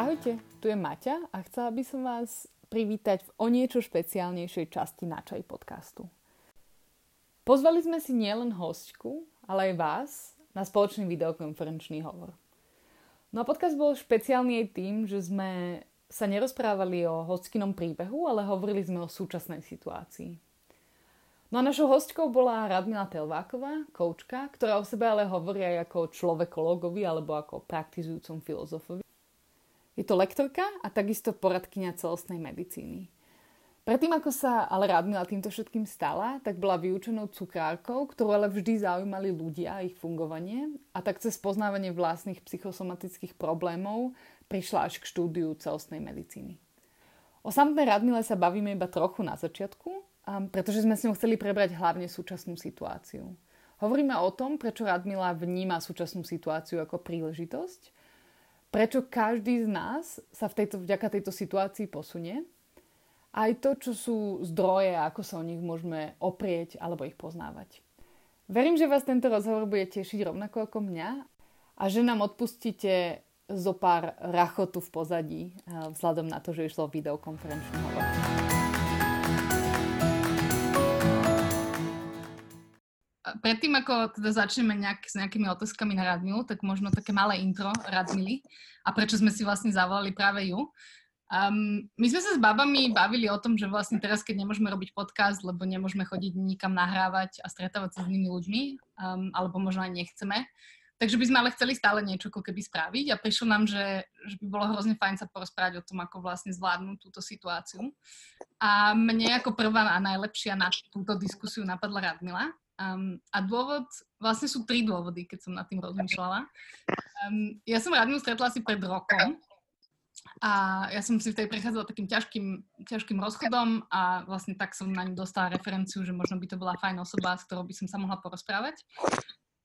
Ahojte, tu je Maťa a chcela by som vás privítať v o niečo špeciálnejšej časti Načaj podcastu. Pozvali sme si nielen hostku, ale aj vás na spoločný videokonferenčný hovor. No a podcast bol špeciálny aj tým, že sme sa nerozprávali o hostkinom príbehu, ale hovorili sme o súčasnej situácii. No a našou hostkou bola Radmila Telváková, koučka, ktorá o sebe ale hovorí aj ako človekológovi alebo ako praktizujúcom filozofovi. Je to lektorka a takisto poradkynia celostnej medicíny. Predtým, ako sa ale Radmila týmto všetkým stala, tak bola vyučenou cukrárkou, ktorú ale vždy zaujímali ľudia a ich fungovanie a tak cez poznávanie vlastných psychosomatických problémov prišla až k štúdiu celostnej medicíny. O samotnej Radmile sa bavíme iba trochu na začiatku, pretože sme s ňou chceli prebrať hlavne súčasnú situáciu. Hovoríme o tom, prečo Radmila vníma súčasnú situáciu ako príležitosť prečo každý z nás sa v tejto, vďaka tejto situácii posunie. Aj to, čo sú zdroje, ako sa o nich môžeme oprieť alebo ich poznávať. Verím, že vás tento rozhovor bude tešiť rovnako ako mňa a že nám odpustíte zo pár rachotu v pozadí vzhľadom na to, že išlo videokonferenčný hovor. Predtým, ako teda začneme nejak, s nejakými otázkami na Radmilu, tak možno také malé intro Radmily a prečo sme si vlastne zavolali práve ju. Um, my sme sa s babami bavili o tom, že vlastne teraz, keď nemôžeme robiť podcast, lebo nemôžeme chodiť nikam nahrávať a stretávať sa s inými ľuďmi, um, alebo možno aj nechceme, takže by sme ale chceli stále niečo ako keby spraviť a prišlo nám, že, že by bolo hrozne fajn sa porozprávať o tom, ako vlastne zvládnuť túto situáciu. A mne ako prvá a najlepšia na túto diskusiu napadla Radmila, Um, a dôvod, vlastne sú tri dôvody, keď som nad tým rozmýšľala. Um, ja som Radmilu stretla asi pred rokom a ja som si v tej prechádzala takým ťažkým, ťažkým rozchodom a vlastne tak som na ňu dostala referenciu, že možno by to bola fajn osoba, s ktorou by som sa mohla porozprávať.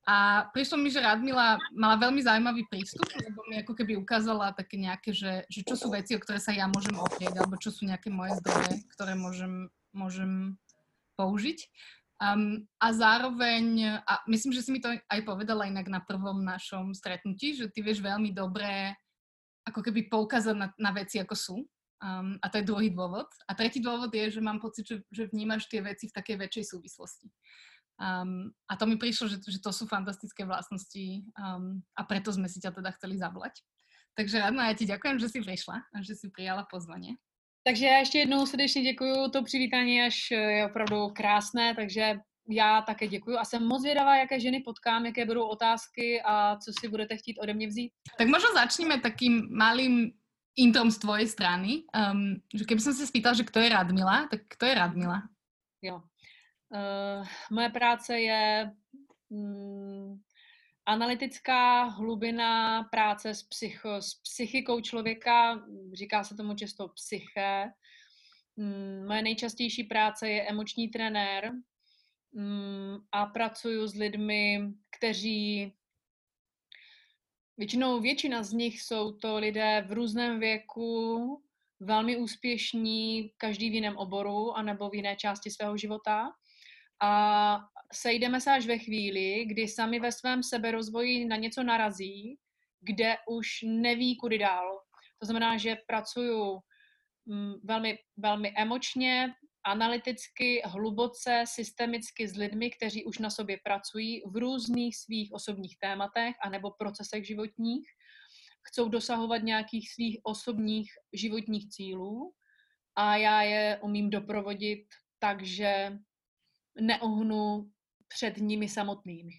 A prišlo mi, že Radmila mala veľmi zaujímavý prístup, lebo mi ako keby ukázala také nejaké, že, že čo sú veci, o ktoré sa ja môžem oprieť, alebo čo sú nejaké moje zdroje, ktoré môžem, môžem použiť. Um, a zároveň, a myslím, že si mi to aj povedala inak na prvom našom stretnutí, že ty vieš veľmi dobre ako keby poukázať na, na veci, ako sú. Um, a to je druhý dôvod. A tretí dôvod je, že mám pocit, že, že vnímaš tie veci v takej väčšej súvislosti. Um, a to mi prišlo, že, že to sú fantastické vlastnosti um, a preto sme si ťa teda chceli zavolať. Takže Radna, ja ti ďakujem, že si prišla a že si prijala pozvanie. Takže já ještě jednou srdečně děkuju, to přivítání až eh, je opravdu krásné, takže já také děkuju a jsem moc zvědavá, jaké ženy potkám, jaké budou otázky a co si budete chtít ode mě vzít. Tak možno začneme takým malým introm z tvojej strany. Um, že keby som sa spýtal, že kto je Radmila, tak kto je Radmila? Jo. Uh, moje práce je mm, analytická hlubina práce s, psycho, s psychikou člověka, říká se tomu často psyché. Mm, moje nejčastější práce je emoční trenér mm, a pracuji s lidmi, kteří většinou většina z nich jsou to lidé v různém věku, velmi úspěšní, každý v jiném oboru anebo v jiné části svého života a sejdeme se až ve chvíli, kdy sami ve svém seberozvoji na něco narazí, kde už neví, kudy dál. To znamená, že pracuju mm, velmi, velmi emočně, analyticky, hluboce, systemicky s lidmi, kteří už na sobě pracují v různých svých osobních tématech anebo procesech životních, chcou dosahovat nějakých svých osobních životních cílů a já je umím doprovodit takže neohnu před nimi samotnými.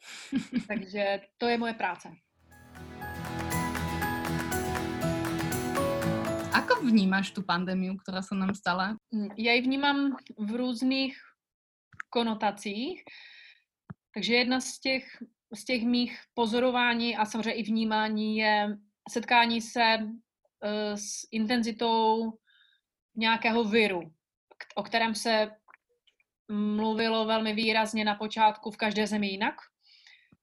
Takže to je moje práce. Ako vnímáš tu pandemiu, která se nám stala? Hm, já ji vnímám v různých konotacích. Takže jedna z těch, z těch mých pozorování a samozřejmě i vnímání je setkání se uh, s intenzitou nějakého viru, o kterém se mluvilo velmi výrazně na počátku v každé zemi jinak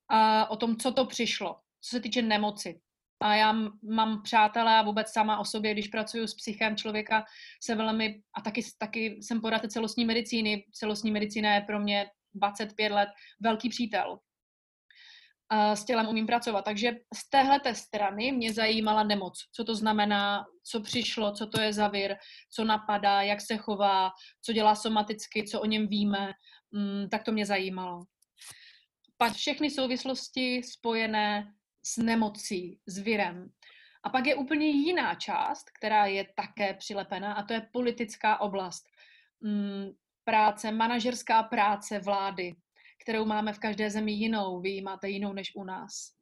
a o tom, co to přišlo, co se týče nemoci. A já mám přátelé a vůbec sama o sobě, když pracuji s psychem člověka, se velmi, a taky, taky jsem poradce celostní medicíny, celostní medicína je pro mě 25 let velký přítel. S tělem umím pracovat. Takže z téhle strany mě zajímala nemoc. Co to znamená, co přišlo, co to je za vir, co napadá, jak se chová, co dělá somaticky, co o něm víme, mm, tak to mě zajímalo. Pak všechny souvislosti spojené s nemocí, s virem. A pak je úplně jiná část, která je také přilepená, a to je politická oblast. Mm, práce, manažerská práce vlády, kterou máme v každé zemi jinou. Vy ji máte jinou než u nás.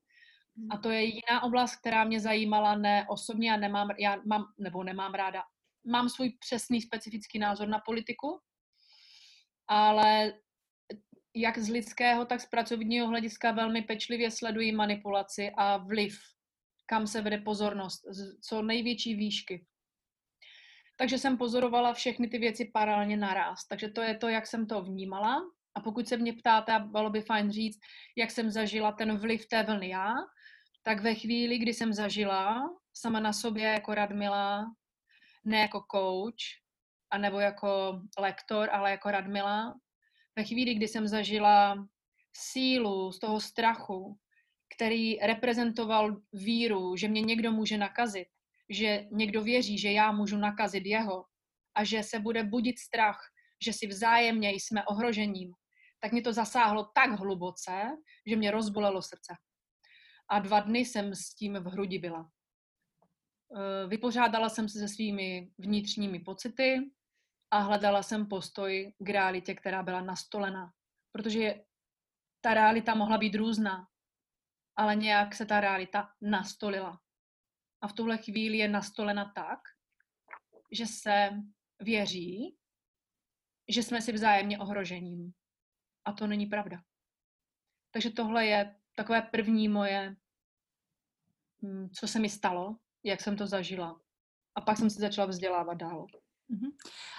A to je jiná oblast, která mě zajímala ne osobně a nemám, já mám, nebo nemám ráda. Mám svůj přesný specifický názor na politiku, ale jak z lidského, tak z pracovního hlediska velmi pečlivě sledují manipulaci a vliv, kam se vede pozornost, co největší výšky. Takže jsem pozorovala všechny ty věci paralelně naraz. Takže to je to, jak jsem to vnímala. A pokud se mě ptáte, a bylo by fajn říct, jak jsem zažila ten vliv té vlny já, tak ve chvíli, kdy jsem zažila sama na sobě jako Radmila, ne jako coach, anebo jako lektor, ale jako Radmila, ve chvíli, kdy jsem zažila sílu z toho strachu, který reprezentoval víru, že mě někdo může nakazit, že někdo věří, že já můžu nakazit jeho a že se bude budit strach, že si vzájemně jsme ohrožením, tak mě to zasáhlo tak hluboce, že mě rozbolelo srdce. A dva dny jsem s tím v hrudi byla. Eh, vypořádala jsem se se svými vnitřními pocity a hledala jsem postoj k realitě, která byla nastolena. Protože ta realita mohla být různá, ale nějak se ta realita nastolila. A v tuhle chvíli je nastolena tak, že se věří, že jsme si vzájemně ohrožením. A to není pravda. Takže tohle je takové první moje, mm, co se mi stalo, jak jsem to zažila. A pak jsem se začala vzdělávat dál. Uh-huh.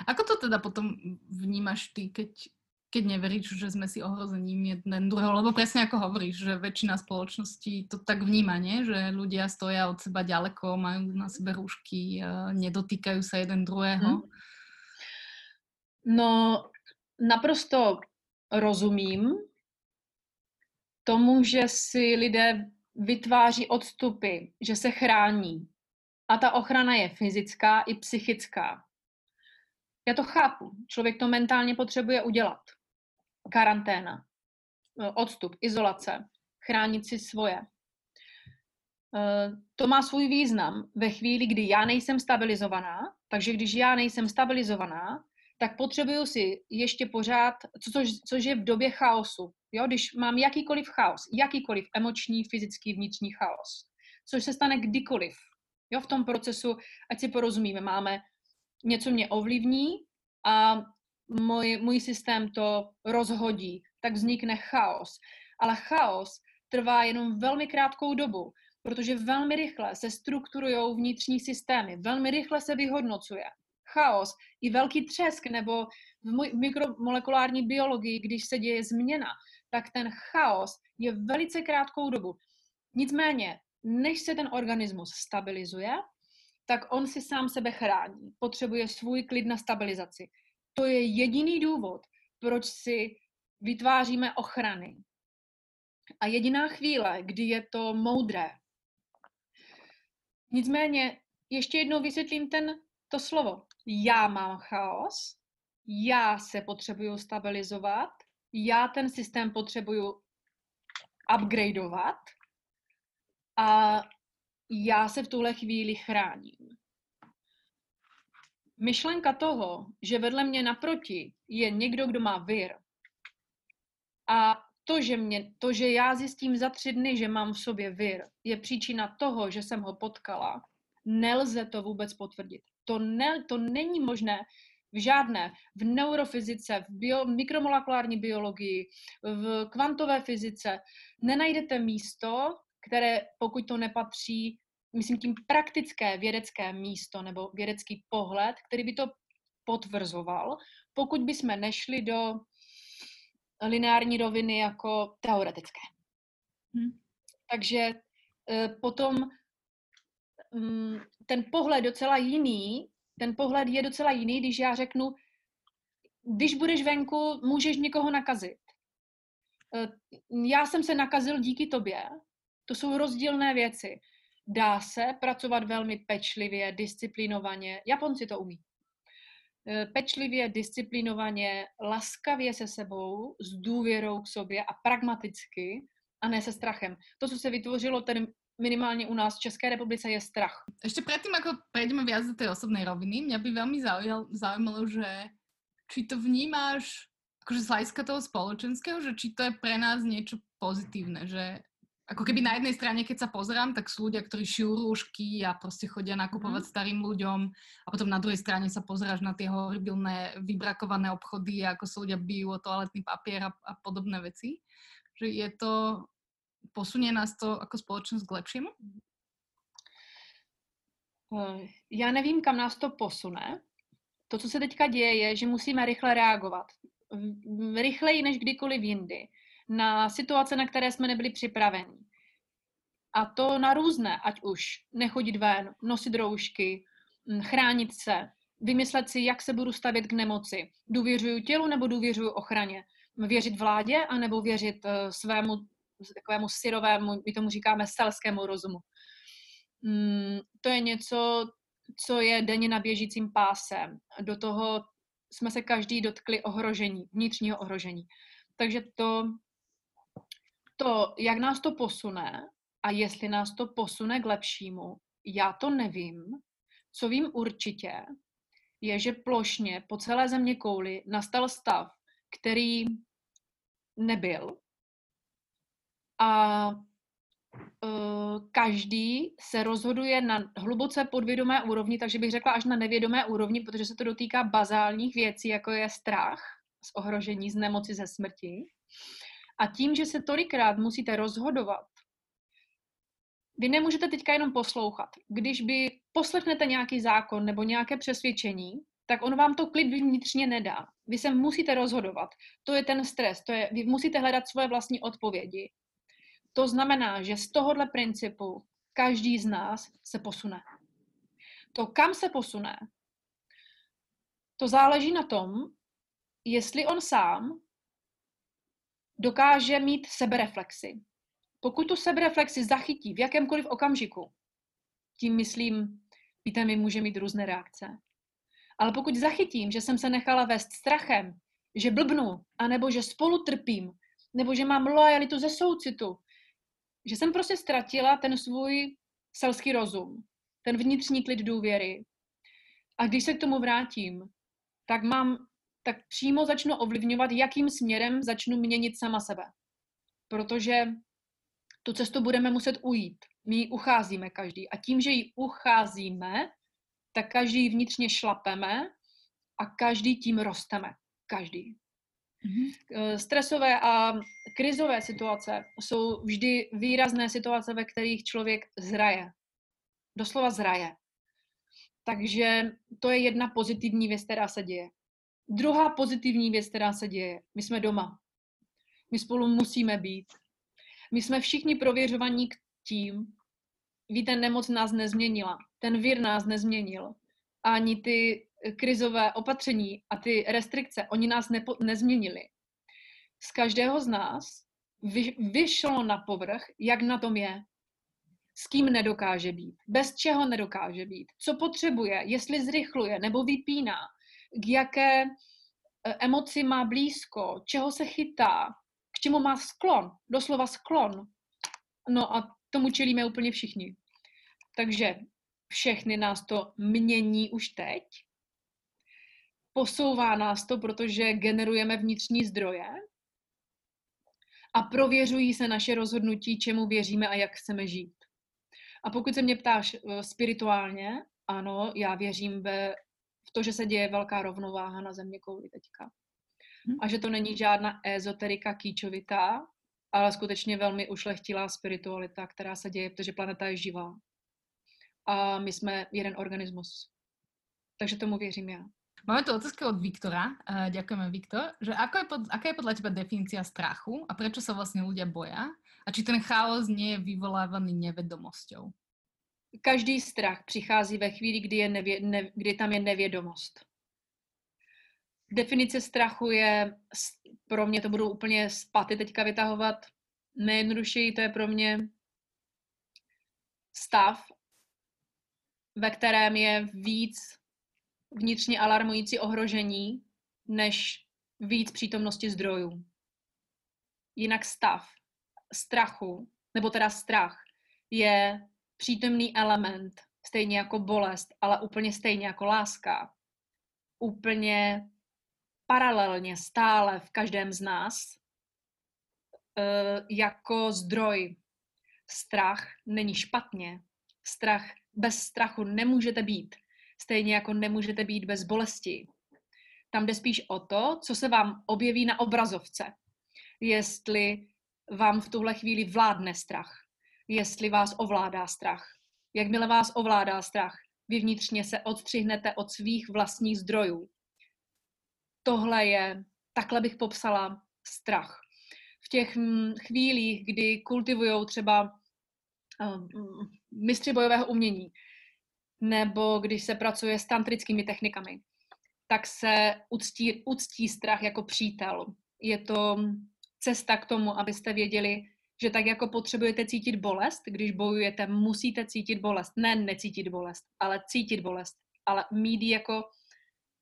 Ako to teda potom vnímaš ty, keď, keď neveríš, že sme si ohrozením jeden druhého? Lebo presne ako hovoríš, že väčšina spoločností to tak vníma, nie? že ľudia stoja od seba ďaleko, majú na sebe rúšky, nedotýkajú sa jeden druhého. Uh-huh. No, naprosto rozumím tomu, že si lidé vytváří odstupy, že se chrání. A ta ochrana je fyzická i psychická. Já to chápu. Člověk to mentálně potřebuje udělat. Karanténa, odstup, izolace, chránit si svoje. Eh, to má svůj význam ve chvíli, kdy já nejsem stabilizovaná, takže když já nejsem stabilizovaná, tak potřebuju si ještě pořád, co, což, což je v době chaosu, jo, když mám jakýkoliv chaos, jakýkoliv emoční, fyzický, vnitřní chaos, což se stane kdykoliv, jo, v tom procesu, ať si porozumíme, máme něco mě ovlivní a můj, můj systém to rozhodí, tak vznikne chaos. Ale chaos trvá jenom velmi krátkou dobu, protože velmi rychle se strukturují vnitřní systémy, velmi rychle se vyhodnocuje chaos, i velký třesk, nebo v mikromolekulární biologii, když se děje změna, tak ten chaos je velice krátkou dobu. Nicméně, než se ten organismus stabilizuje, tak on si sám sebe chrání. Potřebuje svůj klid na stabilizaci. To je jediný důvod, proč si vytváříme ochrany. A jediná chvíle, kdy je to moudré. Nicméně, ještě jednou vysvětlím ten, to slovo já mám chaos, já se potřebuju stabilizovat, já ten systém potřebuju upgradeovat a já se v tuhle chvíli chráním. Myšlenka toho, že vedle mě naproti je někdo, kdo má vir a to, že, mě, to, že já zjistím za tři dny, že mám v sobě vir, je příčina toho, že jsem ho potkala, nelze to vůbec potvrdit. To, ne, to není možné v žádné, v neurofyzice, v bio, mikromolekulární biologii, v kvantové fyzice. Nenajdete místo, které, pokud to nepatří, myslím tím praktické vědecké místo nebo vědecký pohled, který by to potvrzoval, pokud bychom nešli do lineární roviny jako teoretické. Hmm. Takže e, potom ten pohled docela jiný, ten pohled je docela jiný, když já řeknu, když budeš venku, můžeš někoho nakazit. eh, já jsem se nakazil díky tobě. To jsou rozdílné věci. Dá se pracovat velmi pečlivě, disciplinovaně. Japonci to umí. Eh, pečlivě, disciplinovaně, laskavě se sebou, s důvěrou k sobě a pragmaticky a ne se strachem. To, co se vytvořilo ten minimálně u nás v České republice je strach. Ještě předtím, jako prejdeme viac do té osobnej roviny, mě by velmi zaujímalo, že či to vnímáš akože z hľadiska toho spoločenského, že či to je pre nás niečo pozitívne, že ako keby na jednej strane, keď sa pozerám, tak sú ľudia, ktorí šijú rúšky a prostě chodia nakupovať mm. starým ľuďom a potom na druhej strane sa pozeráš na tie horibilné vybrakované obchody, ako sa ľudia bijú o toaletný papier a, a podobné veci. Že je to, posunie nás to jako společnost k lepšímu? Eh, já nevím, kam nás to posune. To, co se teďka děje, je, že musíme rychle reagovat. Rychleji než kdykoliv jindy na situace, na které jsme nebyli připraveni. A to na různé, ať už nechodit ven, nosit roušky, hm, chránit se, vymyslet si, jak se budu stavět k nemoci. Důvěřuju tělu nebo důvěřuju ochraně. Věřit vládě anebo věřit uh, svému takovému syrovému, my tomu říkáme selskému rozumu. Mm, to je něco, co je denně na běžícím pásem. Do toho jsme se každý dotkli ohrožení, vnitřního ohrožení. Takže to, to, jak nás to posune a jestli nás to posune k lepšímu, já to nevím. Co vím určitě, je, že plošně po celé země kouli nastal stav, který nebyl a uh, každý se rozhoduje na hluboce podvědomé úrovni, takže bych řekla až na nevědomé úrovni, protože se to dotýká bazálních věcí, jako je strach z ohrožení, z nemoci, ze smrti. A tím, že se tolikrát musíte rozhodovat, vy nemůžete teďka jenom poslouchat. Když by poslechnete nějaký zákon nebo nějaké přesvědčení, tak on vám to klid vnitřně nedá. Vy se musíte rozhodovat. To je ten stres, to je, vy musíte hledat svoje vlastní odpovědi. To znamená, že z tohohle principu každý z nás se posune. To, kam se posune, to záleží na tom, jestli on sám dokáže mít sebereflexi. Pokud tu sebereflexi zachytí v jakémkoliv okamžiku, tím myslím, víte, mi může mít různé reakce. Ale pokud zachytím, že jsem se nechala vést strachem, že blbnu, anebo že spolu trpím, nebo že mám lojalitu ze soucitu, že jsem prostě ztratila ten svůj selský rozum, ten vnitřní klid důvěry. A když se k tomu vrátím, tak mám, tak přímo začnu ovlivňovat, jakým směrem začnu měnit sama sebe. Protože tu cestu budeme muset ujít. My ji ucházíme každý. A tím, že ji ucházíme, tak každý vnitřně šlapeme a každý tím rosteme. Každý. Mm-hmm. Stresové a krizové situace jsou vždy výrazné situace, ve kterých člověk zraje. Doslova zraje. Takže to je jedna pozitivní věc, která se děje. Druhá pozitivní věc, která se děje, my jsme doma. My spolu musíme být. My jsme všichni prověřovaní k tím, víte, nemoc nás nezměnila, ten vír nás nezměnil. Ani ty krizové opatření a ty restrikce, oni nás nepo, nezměnili. Z každého z nás vy, vyšlo na povrch, jak na tom je, s kým nedokáže být, bez čeho nedokáže být, co potřebuje, jestli zrychluje nebo vypíná, k jaké e, emoci má blízko, čeho se chytá, k čemu má sklon, doslova sklon. No a tomu čelíme úplně všichni. Takže všechny nás to mění už teď posouvá nás to, protože generujeme vnitřní zdroje a prověřují se naše rozhodnutí, čemu věříme a jak chceme žít. A pokud se mě ptáš eh, spirituálně, ano, já věřím ve, v to, že se děje velká rovnováha na země kouli teďka. Hm. A že to není žádná ezoterika kýčovitá, ale skutečně velmi ušlechtilá spiritualita, která se děje, protože planeta je živá. A my jsme jeden organismus. Takže tomu věřím já. Máme tu otázku od Viktora. Uh, ďakujeme, Viktor. Že ako je pod, aká je podľa teba definícia strachu a prečo sa vlastne ľudia boja? A či ten chaos nie je vyvolávaný nevedomosťou? Každý strach přichází ve chvíli, kdy, je nevě, ne, kdy tam je nevědomost. definice strachu je, pro mě to budou úplně spaty teďka vytahovat, nejjednodušeji to je pro mě stav, ve kterém je víc vnitřně alarmující ohrožení, než víc přítomnosti zdrojů. Jinak stav strachu, nebo teda strach, je přítomný element, stejně jako bolest, ale úplně stejně jako láska. Úplně paralelně, stále v každém z nás, eh, jako zdroj. Strach není špatně. Strach, bez strachu nemůžete být. Stejně jako nemůžete být bez bolesti. Tam jde spíš o to, co se vám objeví na obrazovce. Jestli vám v tuhle chvíli vládne strach. Jestli vás ovládá strach. Jakmile vás ovládá strach, vy vnitřně se odstřihnete od svých vlastních zdrojů. Tohle je, takhle bych popsala strach. V těch mm, chvílích, kdy kultivují třeba um, mistři bojového umění, nebo když se pracuje s tantrickými technikami, tak se uctí, uctí strach jako přítel. Je to cesta k tomu, abyste věděli, že tak jako potřebujete cítit bolest, když bojujete, musíte cítit bolest. Ne necítit bolest, ale cítit bolest. Ale mít jako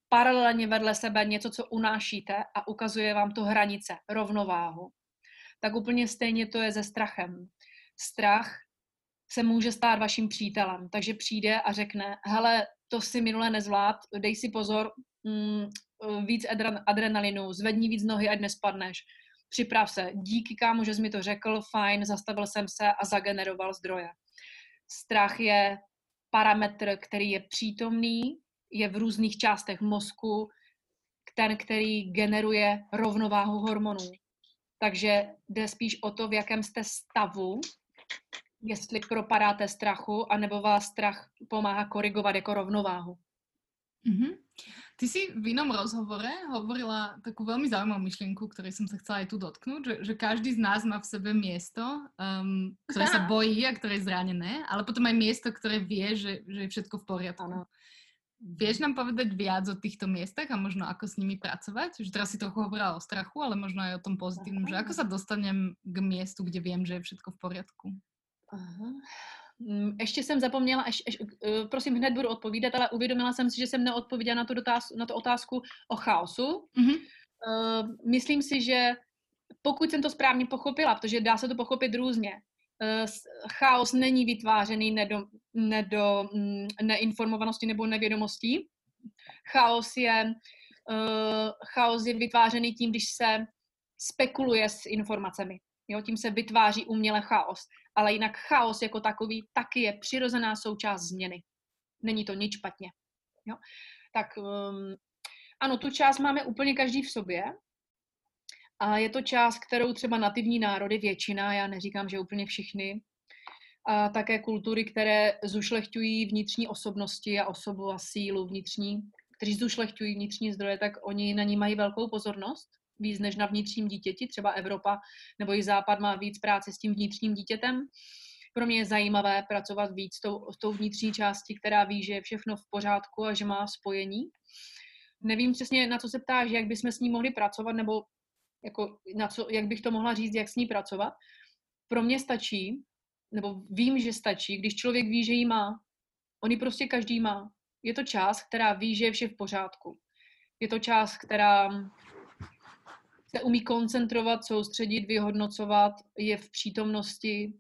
paralelně vedle sebe něco, co unášíte a ukazuje vám to hranice, rovnováhu. Tak úplně stejně to je se strachem. Strach se může stát vaším přítelem, takže přijde a řekne, hele, to si minule nezvlád, dej si pozor, mm, víc adrenalinu, zvedni víc nohy, ať nespadneš připrav se, díky kámo, že jsi mi to řekl, fajn, zastavil jsem se a zageneroval zdroje. Strach je parametr, který je přítomný, je v různých částech mozku, ten, který generuje rovnováhu hormonů. Takže jde spíš o to, v jakém jste stavu, jestli propadáte strachu, anebo vás strach pomáhá korigovat jako rovnováhu. Mm-hmm. Ty si v inom rozhovore hovorila takú veľmi zaujímavú myšlienku, ktorej som sa chcela aj tu dotknúť, že, že každý z nás má v sebe miesto, um, ktoré sa bojí a ktoré je zranené, ale potom aj miesto, ktoré vie, že, že je všetko v poriadku. Ano. Vieš nám povedať viac o týchto miestach a možno ako s nimi pracovať? Že teraz si trochu hovorila o strachu, ale možno aj o tom pozitívnom, že ako sa dostanem k miestu, kde viem, že je všetko v poriadku? Aha. Mm, ještě jsem zapomněla, až, až, eh, prosím, hned budu odpovídat, ale uvědomila jsem si, že jsem neodpověděla na tu, dotaz, na tu otázku o chaosu. Mm-hmm. Uh, myslím si, že pokud jsem to správně pochopila, protože dá se to pochopit různě, uh, chaos není vytvářený nedo, nedo, mm, neinformovanosti nebo nevědomostí. Chaos je, uh, chaos je vytvářený tím, když se spekuluje s informacemi. Jo, tím se vytváří uměle chaos ale jinak chaos jako takový taky je přirozená součást změny. Není to nic špatně. Jo? Tak um, ano, tu část máme úplně každý v sobě a je to část, kterou třeba nativní národy, většina, já neříkám, že úplně všichni, a také kultury, které zušlechťují vnitřní osobnosti a osobu a sílu vnitřní, kteří zušlechťují vnitřní zdroje, tak oni na ní mají velkou pozornost víc než na vnitřním dítěti, třeba Evropa nebo i Západ má víc práce s tím vnitřním dítětem. Pro mě je zajímavé pracovat víc s tou, s tou vnitřní částí, která ví, že je všechno v pořádku a že má spojení. Nevím přesně, na co se ptáš, jak bychom s ní mohli pracovat, nebo jako na co, jak bych to mohla říct, jak s ní pracovat. Pro mě stačí, nebo vím, že stačí, když člověk ví, že ji má. On ji prostě každý má. Je to část, která ví, že je vše v pořádku. Je to část, která se umí koncentrovat, soustředit, vyhodnocovat, je v přítomnosti.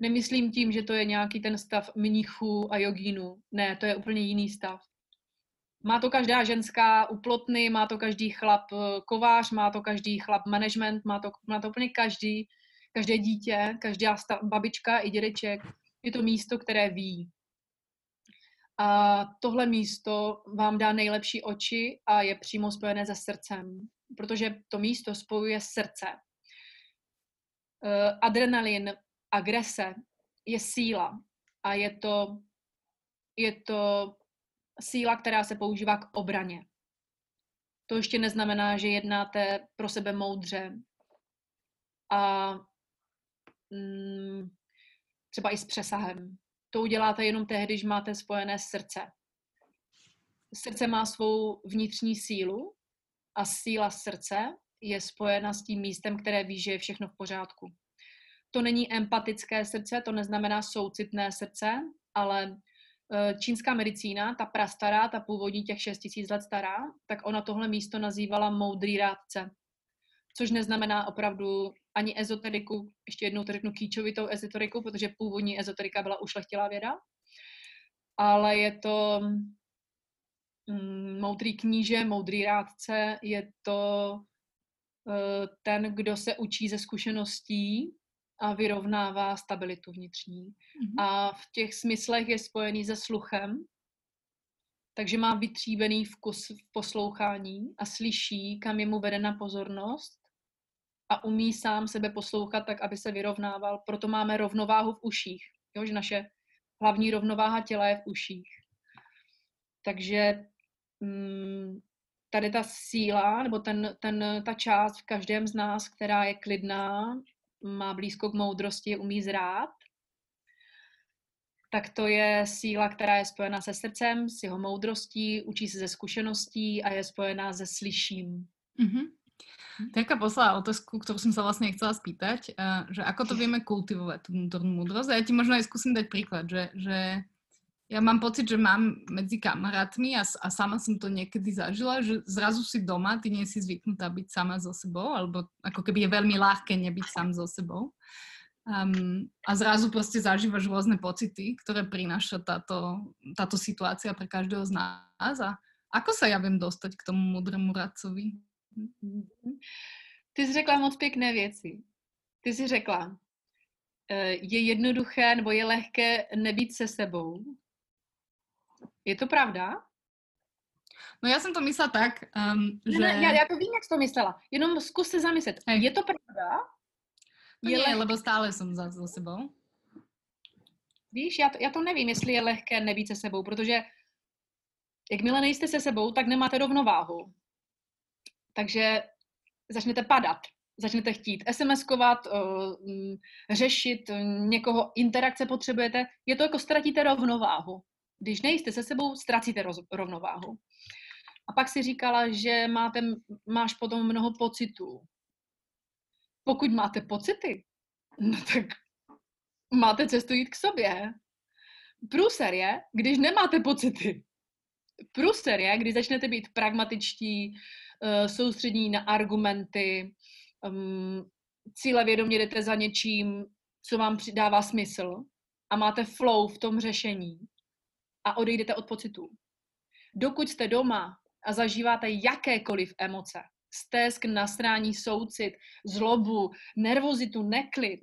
Nemyslím tím, že to je nějaký ten stav mnichů a jogínů. Ne, to je úplně jiný stav. Má to každá ženská uplotny, má to každý chlap eh, kovář, má to každý chlap management, má to, má to úplně každý, každé dítě, každá stav, babička i dědeček. Je to místo, které ví. A tohle místo vám dá nejlepší oči a je přímo spojené se srdcem protože to místo spojuje srdce. Uh, adrenalin, agrese je síla a je to, je to síla, která se používá k obraně. To ještě neznamená, že jednáte pro sebe moudře a mm, třeba i s přesahem. To uděláte jenom tehdy, když máte spojené srdce. Srdce má svou vnitřní sílu a síla srdce je spojena s tím místem, které ví, že je všechno v pořádku. To není empatické srdce, to neznamená soucitné srdce, ale eh, čínská medicína, ta prastará, ta původní těch 6000 let stará, tak ona tohle místo nazývala moudrý rádce. Což neznamená opravdu ani ezoteriku, ještě jednou to řeknu kýčovitou ezoteriku, protože původní ezoterika byla ušlechtilá věda, ale je to moudrý kníže, moudrý rádce, je to uh, ten, kdo se učí ze zkušeností a vyrovnává stabilitu vnitřní. Mm-hmm. A v těch smyslech je spojený se sluchem, takže má vytříbený vkus v poslouchání a slyší, kam je mu vedena pozornost a umí sám sebe poslouchat tak, aby se vyrovnával. Proto máme rovnováhu v uších. Jo, že naše hlavní rovnováha těla je v uších. Takže mm, tady ta síla, nebo ten, ten, ta část v každém z nás, která je klidná, má blízko k moudrosti, umí zrát, tak to je síla, která je spojena se srdcem, s jeho moudrostí, učí se ze zkušeností a je spojená se slyším. Mm-hmm. Taká poslala otázku, ktorú som sa vlastne chcela spýtať, uh, že ako to vieme kultivovať, tú vnútornú múdrosť. A ja ti možno aj skúsim dať príklad, že, že ja mám pocit, že mám medzi kamarátmi a, a sama som to niekedy zažila, že zrazu si doma, ty nie si zvyknutá byť sama so sebou, alebo ako keby je veľmi ľahké nebyť sám so sebou. Um, a zrazu proste zažívaš rôzne pocity, ktoré prináša táto, táto situácia pre každého z nás. A ako sa ja viem dostať k tomu múdremu radcovi? Ty jsi řekla moc pěkné věci. Ty jsi řekla, eh, je jednoduché nebo je lehké nebýt se sebou. Je to pravda? No já jsem to myslela tak, um, že... Ne, já, já to vím, jak jsi to myslela. Jenom zkus se zamyslet. Hej. Je to pravda? No je leh... lebo stále jsem za, za sebou. Víš, já to, já to nevím, jestli je lehké nebýt se sebou, protože jakmile nejste se sebou, tak nemáte rovnováhu. Takže začnete padat, začnete chtít SMS-kovat, uh, mm, řešit, někoho interakce potřebujete, je to jako ztratíte rovnováhu. Když nejste se sebou, ztracíte roz, rovnováhu. A pak si říkala, že máte, máš potom mnoho pocitů. Pokud máte pocity, no tak máte cestu jít k sobě. Průser je, když nemáte pocity. Průser je, když začnete být pragmatičtí, uh, soustředí na argumenty, um, cíle vědomě jdete za něčím, co vám přidává smysl a máte flow v tom řešení a odejdete od pocitů. Dokud jste doma a zažíváte jakékoliv emoce, stesk, nasrání, soucit, zlobu, nervozitu, neklid,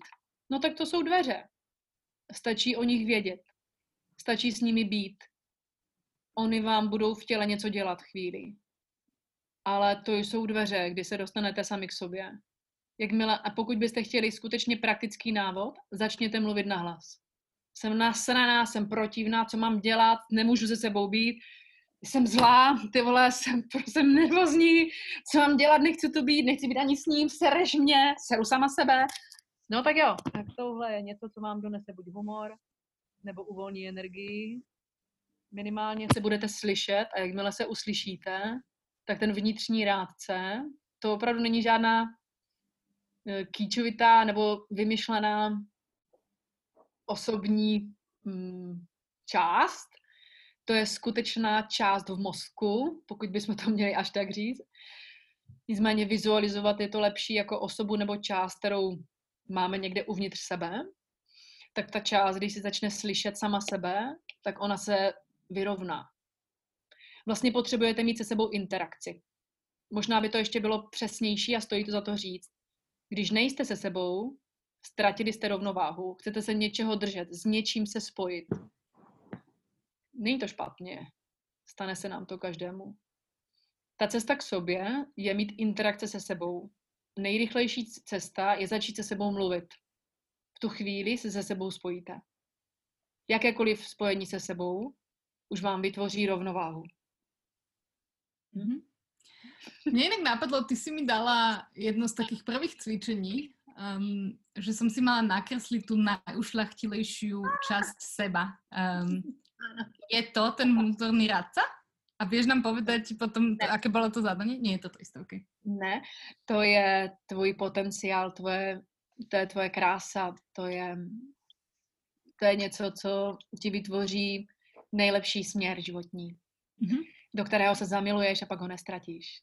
no tak to jsou dveře. Stačí o nich vědět. Stačí s nimi být. Oni vám budou v těle něco dělat chvíli ale to jsou dveře, kdy se dostanete sami k sobě. Jakmile, a pokud byste chtěli skutečně praktický návod, začněte mluvit na hlas. Jsem nasraná, jsem protivná, co mám dělat, nemůžu se sebou být, jsem zlá, ty vole, jsem, jsem nervózní, co mám dělat, nechci tu být, nechci být ani s ním, sereš mě, seru sama sebe. No tak jo, tak tohle je něco, co vám donese buď humor, nebo uvolní energii. Minimálně se budete slyšet a jakmile se uslyšíte, tak ten vnitřní rádce, to opravdu není žádná eh, kýčovitá nebo vymyšlená osobní mm, část, to je skutečná část v mozku, pokud bychom to měli až tak říct. Nicméně vizualizovat je to lepší jako osobu nebo část, kterou máme někde uvnitř sebe. Tak ta část, když si začne slyšet sama sebe, tak ona se vyrovná vlastně potřebujete mít se sebou interakci. Možná by to ještě bylo přesnější a stojí to za to říct. Když nejste se sebou, ztratili jste rovnováhu, chcete se něčeho držet, s něčím se spojit. Není to špatně. Stane se nám to každému. Ta cesta k sobě je mít interakce se sebou. Nejrychlejší cesta je začít se sebou mluvit. V tu chvíli se se sebou spojíte. Jakékoliv spojení se sebou už vám vytvoří rovnováhu. Mm-hmm. Mne inak napadlo, ty si mi dala jedno z takých prvých cvičení, um, že som si mala nakresliť tú najušľachtilejšiu časť seba. Um, je to ten vnútorný radca? A vieš nám povedať potom, ne. aké bolo to zadanie? Nie je to to isté, okay. Ne, to je tvůj potenciál, tvoje, to je tvoje krása, to je, to je něco, co ti vytvoří nejlepší směr životní, mm-hmm. do kterého se zamiluješ a pak ho nestratíš.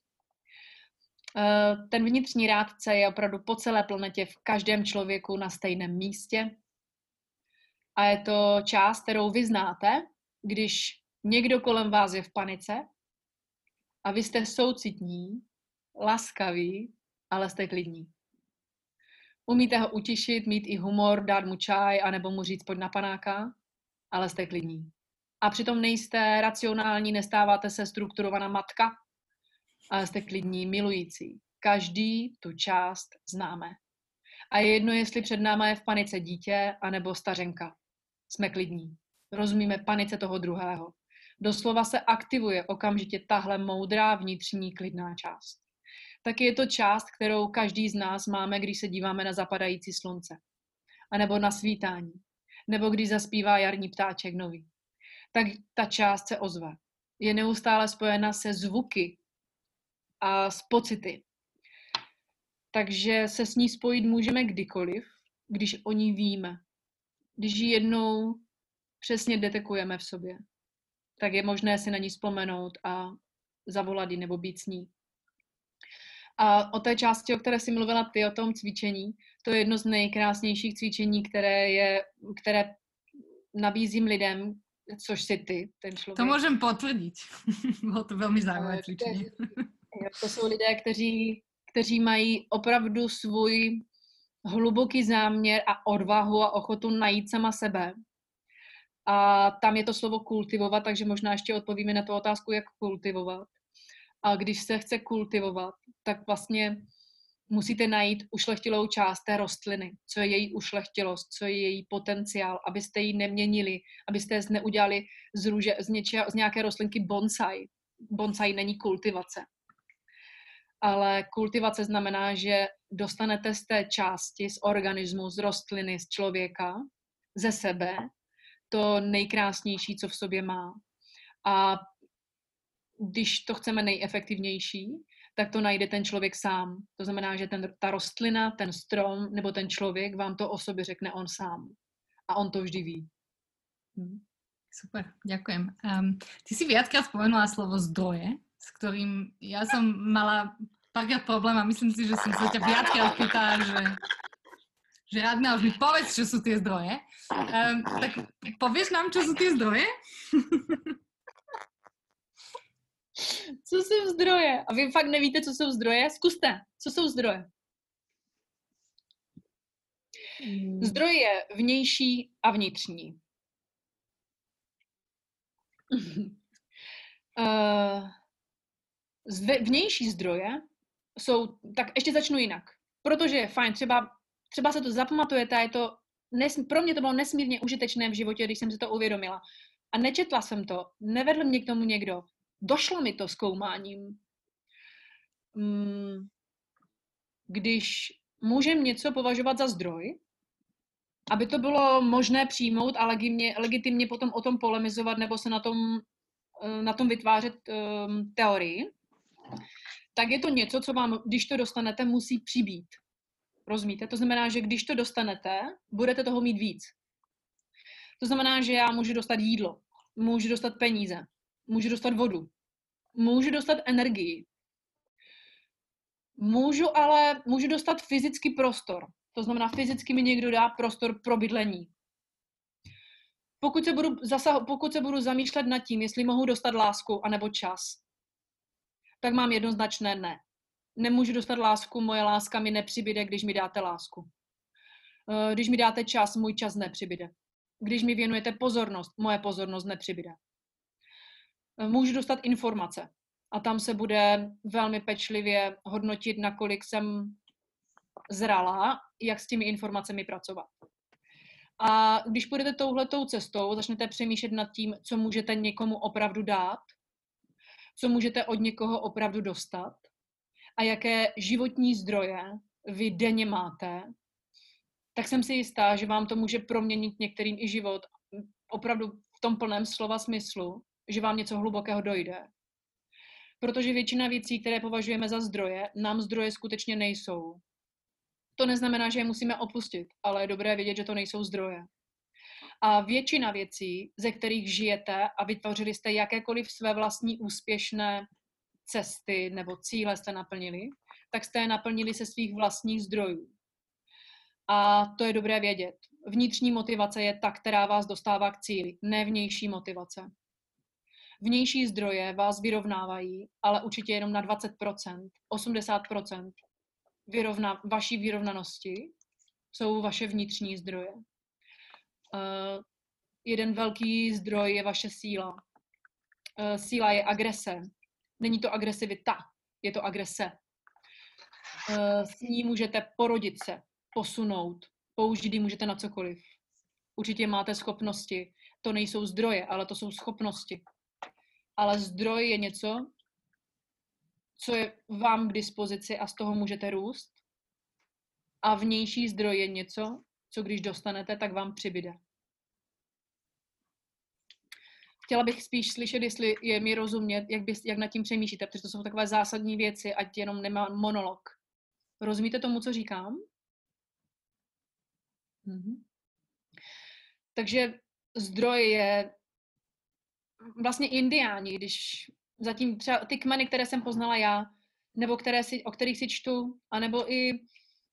Eh, ten vnitřní rádce je opravdu po celé planetě v každém člověku na stejném místě. A je to část, kterou vy znáte, když někdo kolem vás je v panice a vy jste soucitní, laskaví, ale jste klidní. Umíte ho utišit, mít i humor, dát mu čaj, anebo mu říct pojď na panáka, ale jste klidní. A přitom nejste racionální, nestáváte se strukturovaná matka, ale jste klidní, milující. Každý tu část známe. A je jedno, jestli před náma je v panice dítě anebo stařenka. Jsme klidní. Rozumíme panice toho druhého. Doslova se aktivuje okamžitě tahle moudrá vnitřní klidná část. Tak je to část, kterou každý z nás máme, když se díváme na zapadající slunce. A nebo na svítání. Nebo když zaspívá jarní ptáček nový. Tak ta část se ozve. Je neustále spojena se zvuky, a s pocity. Takže se s ní spojit můžeme kdykoliv, když o ní víme. Když ji jednou přesně detekujeme v sobě, tak je možné si na ní vzpomenout a zavolat ji nebo být s ní. A o té části, o které jsi mluvila ty, o tom cvičení, to je jedno z nejkrásnějších cvičení, které, je, které nabízím lidem, což si ty, ten člověk. To můžem potvrdit. Bylo to velmi zajímavé cvičení. To jsou lidé, kteří, kteří mají opravdu svůj hluboký záměr a odvahu a ochotu najít sama sebe. A tam je to slovo kultivovat, takže možná ještě odpovíme na tu otázku, jak kultivovat. A když se chce kultivovat, tak vlastně musíte najít ušlechtilou část té rostliny, co je její ušlechtilost, co je její potenciál, abyste ji neměnili, abyste neudělali z, růže, z, něče, z nějaké rostlinky bonsai. Bonsai není kultivace ale kultivace znamená, že dostanete z té části, z organismu, z rostliny, z člověka, ze sebe, to nejkrásnější, co v sobě má. A když to chceme nejefektivnější, tak to najde ten člověk sám. To znamená, že ten, ta rostlina, ten strom nebo ten člověk vám to o sobě řekne on sám. A on to vždy ví. Hm. Super, ďakujem. Um, ty si viackrát spomenula slovo zdroje s ktorým ja som mala párkrát problém a myslím si, že som sa ťa viackrát pýtala, že že Radna, už mi povedz, čo sú tie zdroje. Um, tak povieš nám, čo sú tie zdroje? co jsou zdroje? A vy fakt nevíte, co jsou zdroje? Zkuste. Co jsou zdroje? Hmm. Zdroj je vnější a vnitřní. uh, vnější zdroje jsou, tak ještě začnu jinak. Protože je fajn, třeba, třeba se to zapamatujete a je to, nes, pro mě to bylo nesmírně užitečné v životě, když jsem si to uvědomila. A nečetla jsem to, nevedl mě k tomu někdo. Došlo mi to zkoumáním. Hmm, když můžem něco považovat za zdroj, aby to bylo možné přijmout a legitimně, legitimně potom o tom polemizovat nebo se na tom, eh, na tom vytvářet um, teorii, tak je to něco, co vám, když to dostanete, musí přibít. Rozumíte? To znamená, že když to dostanete, budete toho mít víc. To znamená, že já můžu dostat jídlo, můžu dostat peníze, můžu dostat vodu, můžu dostat energii. Můžu ale, můžu dostat fyzický prostor. To znamená, fyzicky mi někdo dá prostor pro bydlení. Pokud se budu, zasah, pokud se budu zamýšlet nad tím, jestli mohu dostat lásku anebo čas, tak mám jednoznačné ne. Nemůžu dostat lásku, moje láska mi nepřibyde, když mi dáte lásku. Eh, když mi dáte čas, můj čas nepřibyde. Když mi věnujete pozornost, moje pozornost nepřibyde. Eh, můžu dostat informace a tam se bude velmi pečlivě hodnotit, nakolik jsem zralá, jak s těmi informacemi pracovat. A když půjdete touhletou cestou, začnete přemýšlet nad tím, co můžete někomu opravdu dát, co můžete od někoho opravdu dostat a jaké životní zdroje vy denně máte, tak jsem si jistá, že vám to může proměnit některým i život opravdu v tom plném slova smyslu, že vám něco hlubokého dojde Protože většina věcí, které považujeme za zdroje, nám zdroje skutečně nejsou. To neznamená, že je musíme opustit, ale je dobré vědět, že to nejsou zdroje. A většina věcí, ze kterých žijete a vytvořili jste jakékoliv své vlastní úspěšné cesty nebo cíle jste naplnili, tak jste je naplnili se svých vlastních zdrojů. A to je dobré vědět. Vnitřní motivace je ta, která vás dostává k cíli, ne vnější motivace. Vnější zdroje vás vyrovnávají, ale určitě jenom na 20%, 80% vyrovna, vaší vyrovnanosti jsou vaše vnitřní zdroje. Uh, jeden velký zdroj je vaše síla. Uh, síla je agrese. Není to agresivita, je to agrese. Uh, s ní můžete porodit se, posunout, použít ji můžete na cokoliv. Určitě máte schopnosti. To nejsou zdroje, ale to jsou schopnosti. Ale zdroj je něco, co je vám k dispozici a z toho můžete růst. A vnější zdroj je něco, co když dostanete, tak vám přibyde. Chtěla bych spíš slyšet, jestli je mi rozumět, jak, bys, jak nad tím přemýšlíte, protože to jsou takové zásadní věci, ať jenom nemá monolog. Rozumíte tomu, co říkám? Mhm. Takže zdroj je vlastně indiáni, když zatím třeba ty kmeny, které jsem poznala já, nebo které si, o kterých si čtu, anebo i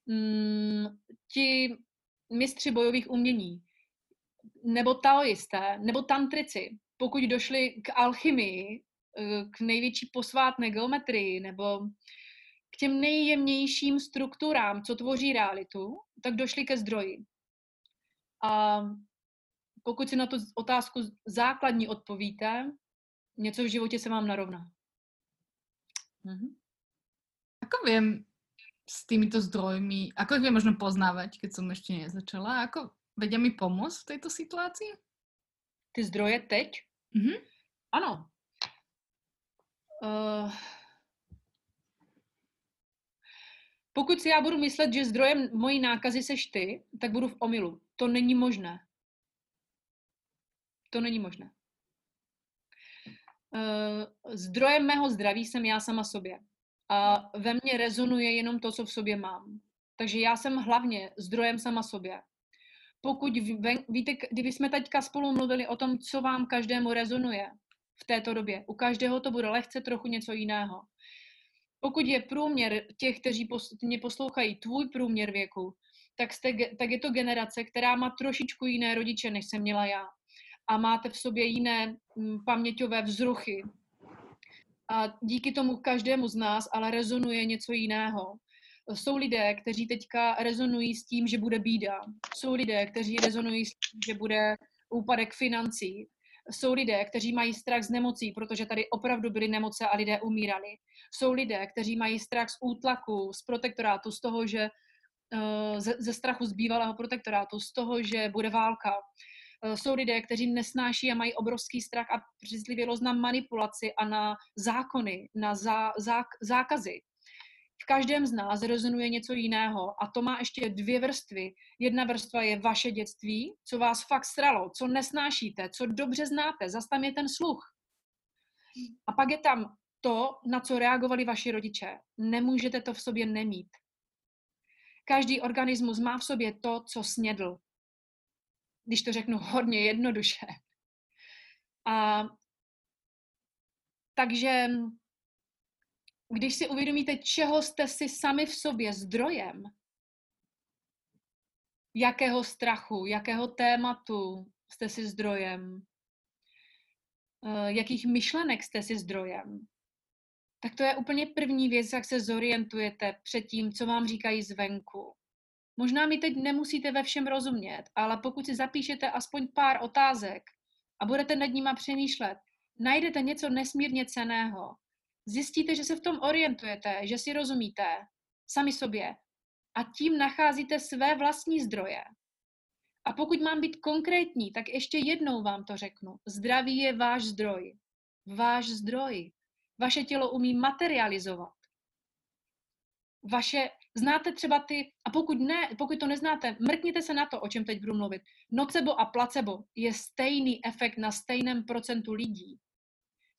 mm, ti mistři bojových umění, nebo taoisté, nebo tantrici, pokud došli k alchymii, eh, k největší posvátné geometrii, nebo k těm nejjemnějším strukturám, co tvoří realitu, tak došli ke zdroji. A pokud si na tu otázku základní odpovíte, něco v životě se vám narovná. Mhm. Ako viem s týmito zdrojmi, ako ich viem možno poznávať, keď som ešte nezačala? Ako vedia mi pomôcť v tejto situácii? Ty zdroje teď? Mhm. Ano. Uh, pokud si já budu myslet, že zdrojem mojí nákazy seš ty, tak budu v omilu. To není možné. To není možné. Uh, zdrojem mého zdraví jsem já sama sobě. A ve mně rezonuje jenom to, co v sobě mám. Takže já jsem hlavně zdrojem sama sobě. Pokud víte, kdyby jsme teďka spolu mluvili o tom, co vám každému rezonuje v této době, u každého to bude lehce trochu něco jiného. Pokud je průměr těch, kteří mě poslouchají, tvůj průměr věku, tak, jste, tak je to generace, která má trošičku jiné rodiče, než jsem měla já. A máte v sobě jiné mm, paměťové vzruchy. A díky tomu každému z nás ale rezonuje něco jiného. Jsou lidé, kteří teďka rezonují s tím, že bude bída. Jsou lidé, kteří rezonují s tím, že bude úpadek financí. Jsou lidé, kteří mají strach z nemocí, protože tady opravdu byly nemoce a lidé umírali. Jsou lidé, kteří mají strach z útlaku, z protektorátu, z toho, že Eh, ze, strachu z bývalého protektorátu, z toho, že bude válka. Eh, jsou lidé, kteří nesnáší a mají obrovský strach a přizlivělost na manipulaci a na zákony, na zá, zá, zákazy. V každém z nás rezonuje něco jiného a to má ještě dvě vrstvy. Jedna vrstva je vaše dětství, co vás fakt stralo, co nesnášíte, co dobře znáte, zase tam je ten sluch. A pak je tam to, na co reagovali vaši rodiče. Nemůžete to v sobě nemít. Každý organismus má v sobě to, co snědl. Když to řeknu hodně jednoduše. A takže když si uvědomíte, čeho jste si sami v sobě zdrojem, jakého strachu, jakého tématu jste si zdrojem, eh, jakých myšlenek jste si zdrojem, tak to je úplně první věc, jak se zorientujete před tím, co vám říkají zvenku. Možná mi teď nemusíte ve všem rozumět, ale pokud si zapíšete aspoň pár otázek a budete nad nima přemýšlet, najdete něco nesmírně ceného. Zjistíte, že se v tom orientujete, že si rozumíte sami sobě a tím nacházíte své vlastní zdroje. A pokud mám být konkrétní, tak ještě jednou vám to řeknu. Zdraví je váš zdroj. Váš zdroj vaše tělo umí materializovat. Vaše, znáte třeba ty, a pokud ne, pokud to neznáte, mrkněte se na to, o čem teď budu mluvit. Nocebo a placebo je stejný efekt na stejném procentu lidí.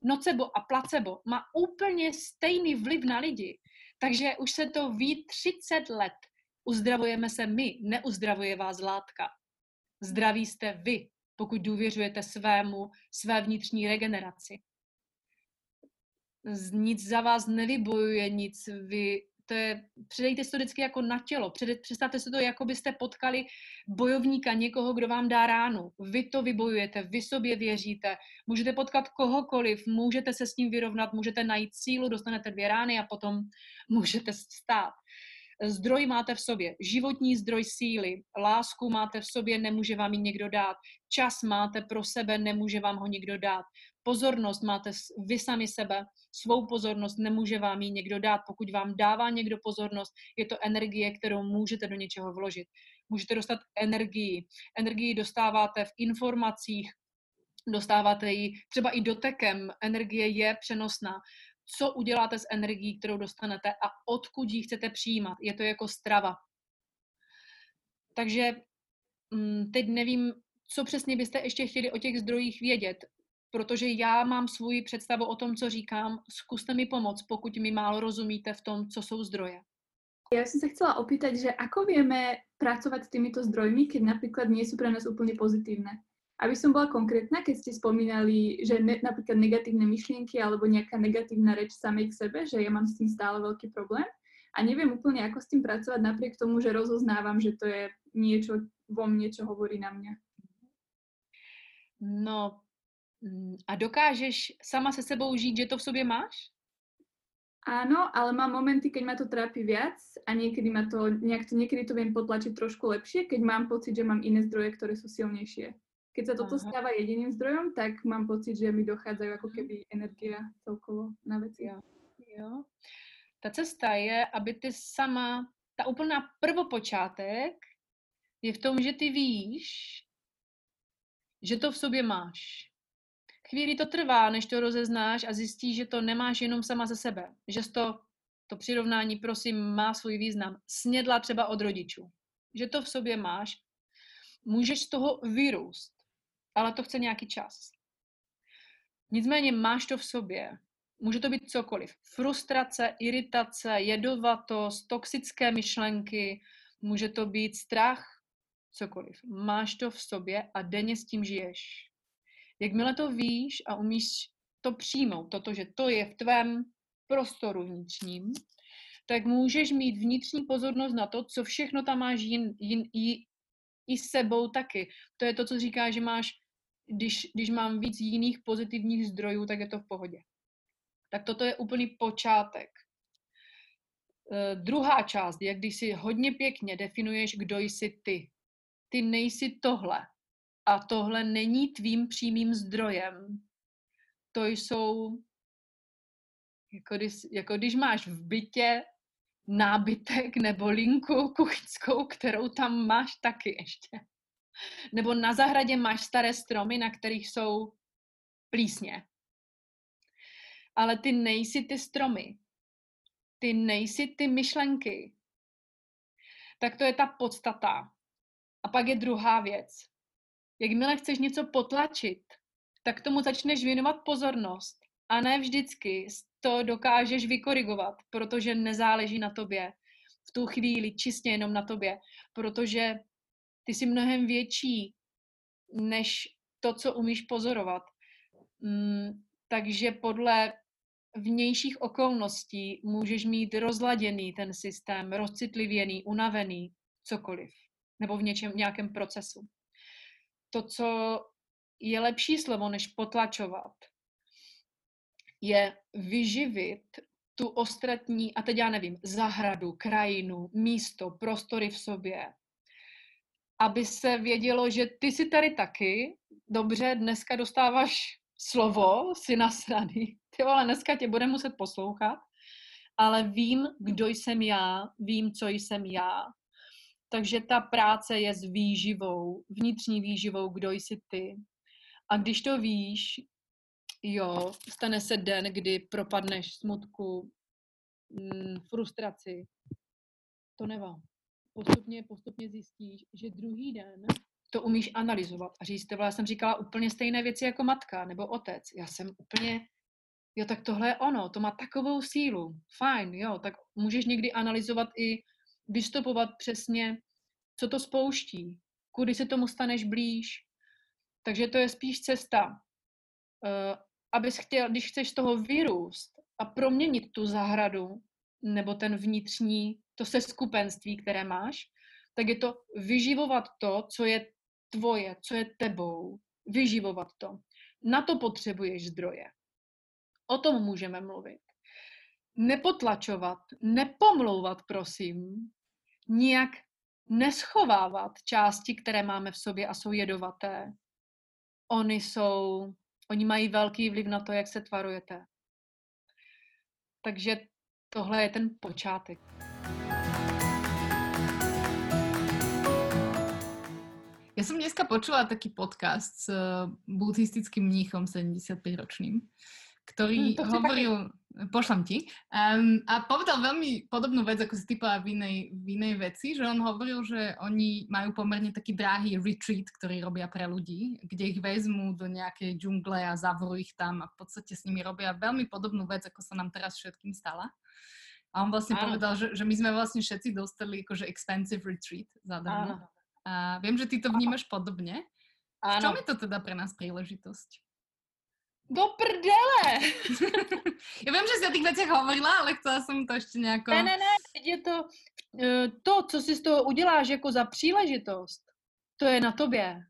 nocebo a placebo má úplně stejný vliv na lidi. Takže už se to ví 30 let. Uzdravujeme se my, neuzdravuje vás látka. Zdraví jste vy, pokud důvěřujete svému, své vnitřní regeneraci. Nic za vás nevybojuje, nic vy to je, předejte si to vždycky jako na tělo. Představte si to, jako byste potkali bojovníka, někoho, kdo vám dá ránu. Vy to vybojujete, vy sobě věříte, můžete potkat kohokoliv, můžete se s ním vyrovnat, můžete najít sílu, dostanete dvě rány a potom můžete stát. Zdroj máte v sobě, životní zdroj síly, lásku máte v sobě, nemůže vám ji někdo dát, čas máte pro sebe, nemůže vám ho někdo dát, pozornost máte vy sami sebe, svou pozornost nemůže vám ji někdo dát. Pokud vám dává někdo pozornost, je to energie, kterou můžete do něčeho vložit. Můžete dostat energii. Energii dostáváte v informacích, dostáváte ji třeba i dotekem. Energie je přenosná. Co uděláte s energií, kterou dostanete a odkud ji chcete přijímat? Je to jako strava. Takže mm, teď nevím, co přesně byste ještě chtěli o těch zdrojích vědět protože já mám svůj představu o tom, co říkám. Zkuste mi pomoct, pokud mi málo rozumíte v tom, co jsou zdroje. Ja som sa chcela opýtať, že ako vieme pracovať s týmito zdrojmi, keď napríklad nie sú pre nás úplne pozitívne. Aby som bola konkrétna, keď ste spomínali, že ne, napríklad negatívne myšlienky alebo nejaká negatívna reč samej k sebe, že ja mám s tým stále veľký problém a neviem úplne, ako s tým pracovať napriek tomu, že rozoznávam, že to je niečo vo mne, čo hovorí na mňa. No, a dokážeš sama se sebou žít, že to v sobě máš? Áno, ale mám momenty, keď ma to trápi viac a niekedy, ma to, nejak to, niekedy to viem potlačiť trošku lepšie, keď mám pocit, že mám iné zdroje, ktoré sú silnejšie. Keď sa toto Aha. stáva jediným zdrojom, tak mám pocit, že mi dochádzajú ako mhm. keby energia celkovo na veci. Jo. jo. Ta cesta je, aby ty sama, ta úplná prvopočátek je v tom, že ty víš, že to v sobě máš chvíli to trvá, než to rozeznáš a zjistíš, že to nemáš jenom sama ze sebe. Že to, to přirovnání, prosím, má svůj význam. Snědla třeba od rodičů. Že to v sobě máš. Můžeš z toho vyrůst, ale to chce nějaký čas. Nicméně máš to v sobě. Může to být cokoliv. Frustrace, iritace, jedovatost, toxické myšlenky, může to být strach, cokoliv. Máš to v sobě a denně s tím žiješ. Jakmile to víš a umíš to přijmout, toto, že to je v tvém prostoru vnitřním, tak můžeš mít vnitřní pozornost na to, co všechno tam máš jin, jin, i, i s sebou taky. To je to, co říká, že máš, když, když mám víc jiných pozitivních zdrojů, tak je to v pohodě. Tak toto je úplný počátek. Uh, druhá část je, když si hodně pěkně definuješ, kdo jsi ty. Ty nejsi tohle a tohle není tvým přímým zdrojem. To jsou, jako když, jako když máš v bytě nábytek nebo linku kuchyňskou, kterou tam máš taky ještě. Nebo na zahradě máš staré stromy, na kterých jsou plísně. Ale ty nejsi ty stromy. Ty nejsi ty myšlenky. Tak to je ta podstata. A pak je druhá věc. Jakmile chceš něco potlačit, tak tomu začneš věnovat pozornost. A ne vždycky to dokážeš vykorigovat, protože nezáleží na tobě. V tu chvíli čistě jenom na tobě. Protože ty jsi mnohem větší než to, co umíš pozorovat. Mm, takže podle vnějších okolností můžeš mít rozladěný ten systém, rozcitlivěný, unavený, cokoliv. Nebo v něčem, nějakém procesu to, co je lepší slovo než potlačovat, je vyživit tu ostatní, a teď já nevím, zahradu, krajinu, místo, prostory v sobě, aby se vědělo, že ty si tady taky, dobře, dneska dostáváš slovo, si nasraný, ty vole, dneska tě bude muset poslouchat, ale vím, kdo jsem já, vím, co jsem já takže ta práce je s výživou, vnitřní výživou, kdo jsi ty. A když to víš, jo, stane se den, kdy propadneš smutku, mm, frustraci, to nevá. Postupně, postupně zjistíš, že druhý den to umíš analyzovat a říct, já jsem říkala úplně stejné věci jako matka nebo otec. Já jsem úplně jo, tak tohle je ono, to má takovou sílu, fajn, jo, tak můžeš někdy analyzovat i, vystupovat přesně, co to spouští, kudy se tomu staneš blíž. Takže to je spíš cesta, uh, abys chtěl, když chceš z toho vyrůst a proměnit tu zahradu nebo ten vnitřní, to seskupenství, které máš, tak je to vyživovat to, co je tvoje, co je tebou. Vyživovat to. Na to potřebuješ zdroje. O tom můžeme mluvit. Nepotlačovat, nepomlouvat, prosím, nijak neschovávat části, které máme v sobě a jsou jedovaté. Oni jsou, oni mají velký vliv na to, jak se tvarujete. Takže tohle je ten počátek. Ja som dneska počula taký podcast s uh, buddhistickým mníchom 75-ročným, ktorý hmm, hovoril, také. pošlem ti, um, a povedal veľmi podobnú vec, ako si ty v inej, v inej veci, že on hovoril, že oni majú pomerne taký drahý retreat, ktorý robia pre ľudí, kde ich vezmú do nejakej džungle a zavrú ich tam a v podstate s nimi robia veľmi podobnú vec, ako sa nám teraz všetkým stala. A on vlastne Áno. povedal, že, že my sme vlastne všetci dostali akože expensive retreat zadarmo. Áno. A viem, že ty to vnímaš podobne. V čom je to teda pre nás príležitosť? Do prdele! Já vím, že jsi o těch věcech hovorila, ale chcela jsem to ještě nějako... Ne, ne, ne, je to, e, to, co si z toho uděláš jako za příležitost, to je na tobě.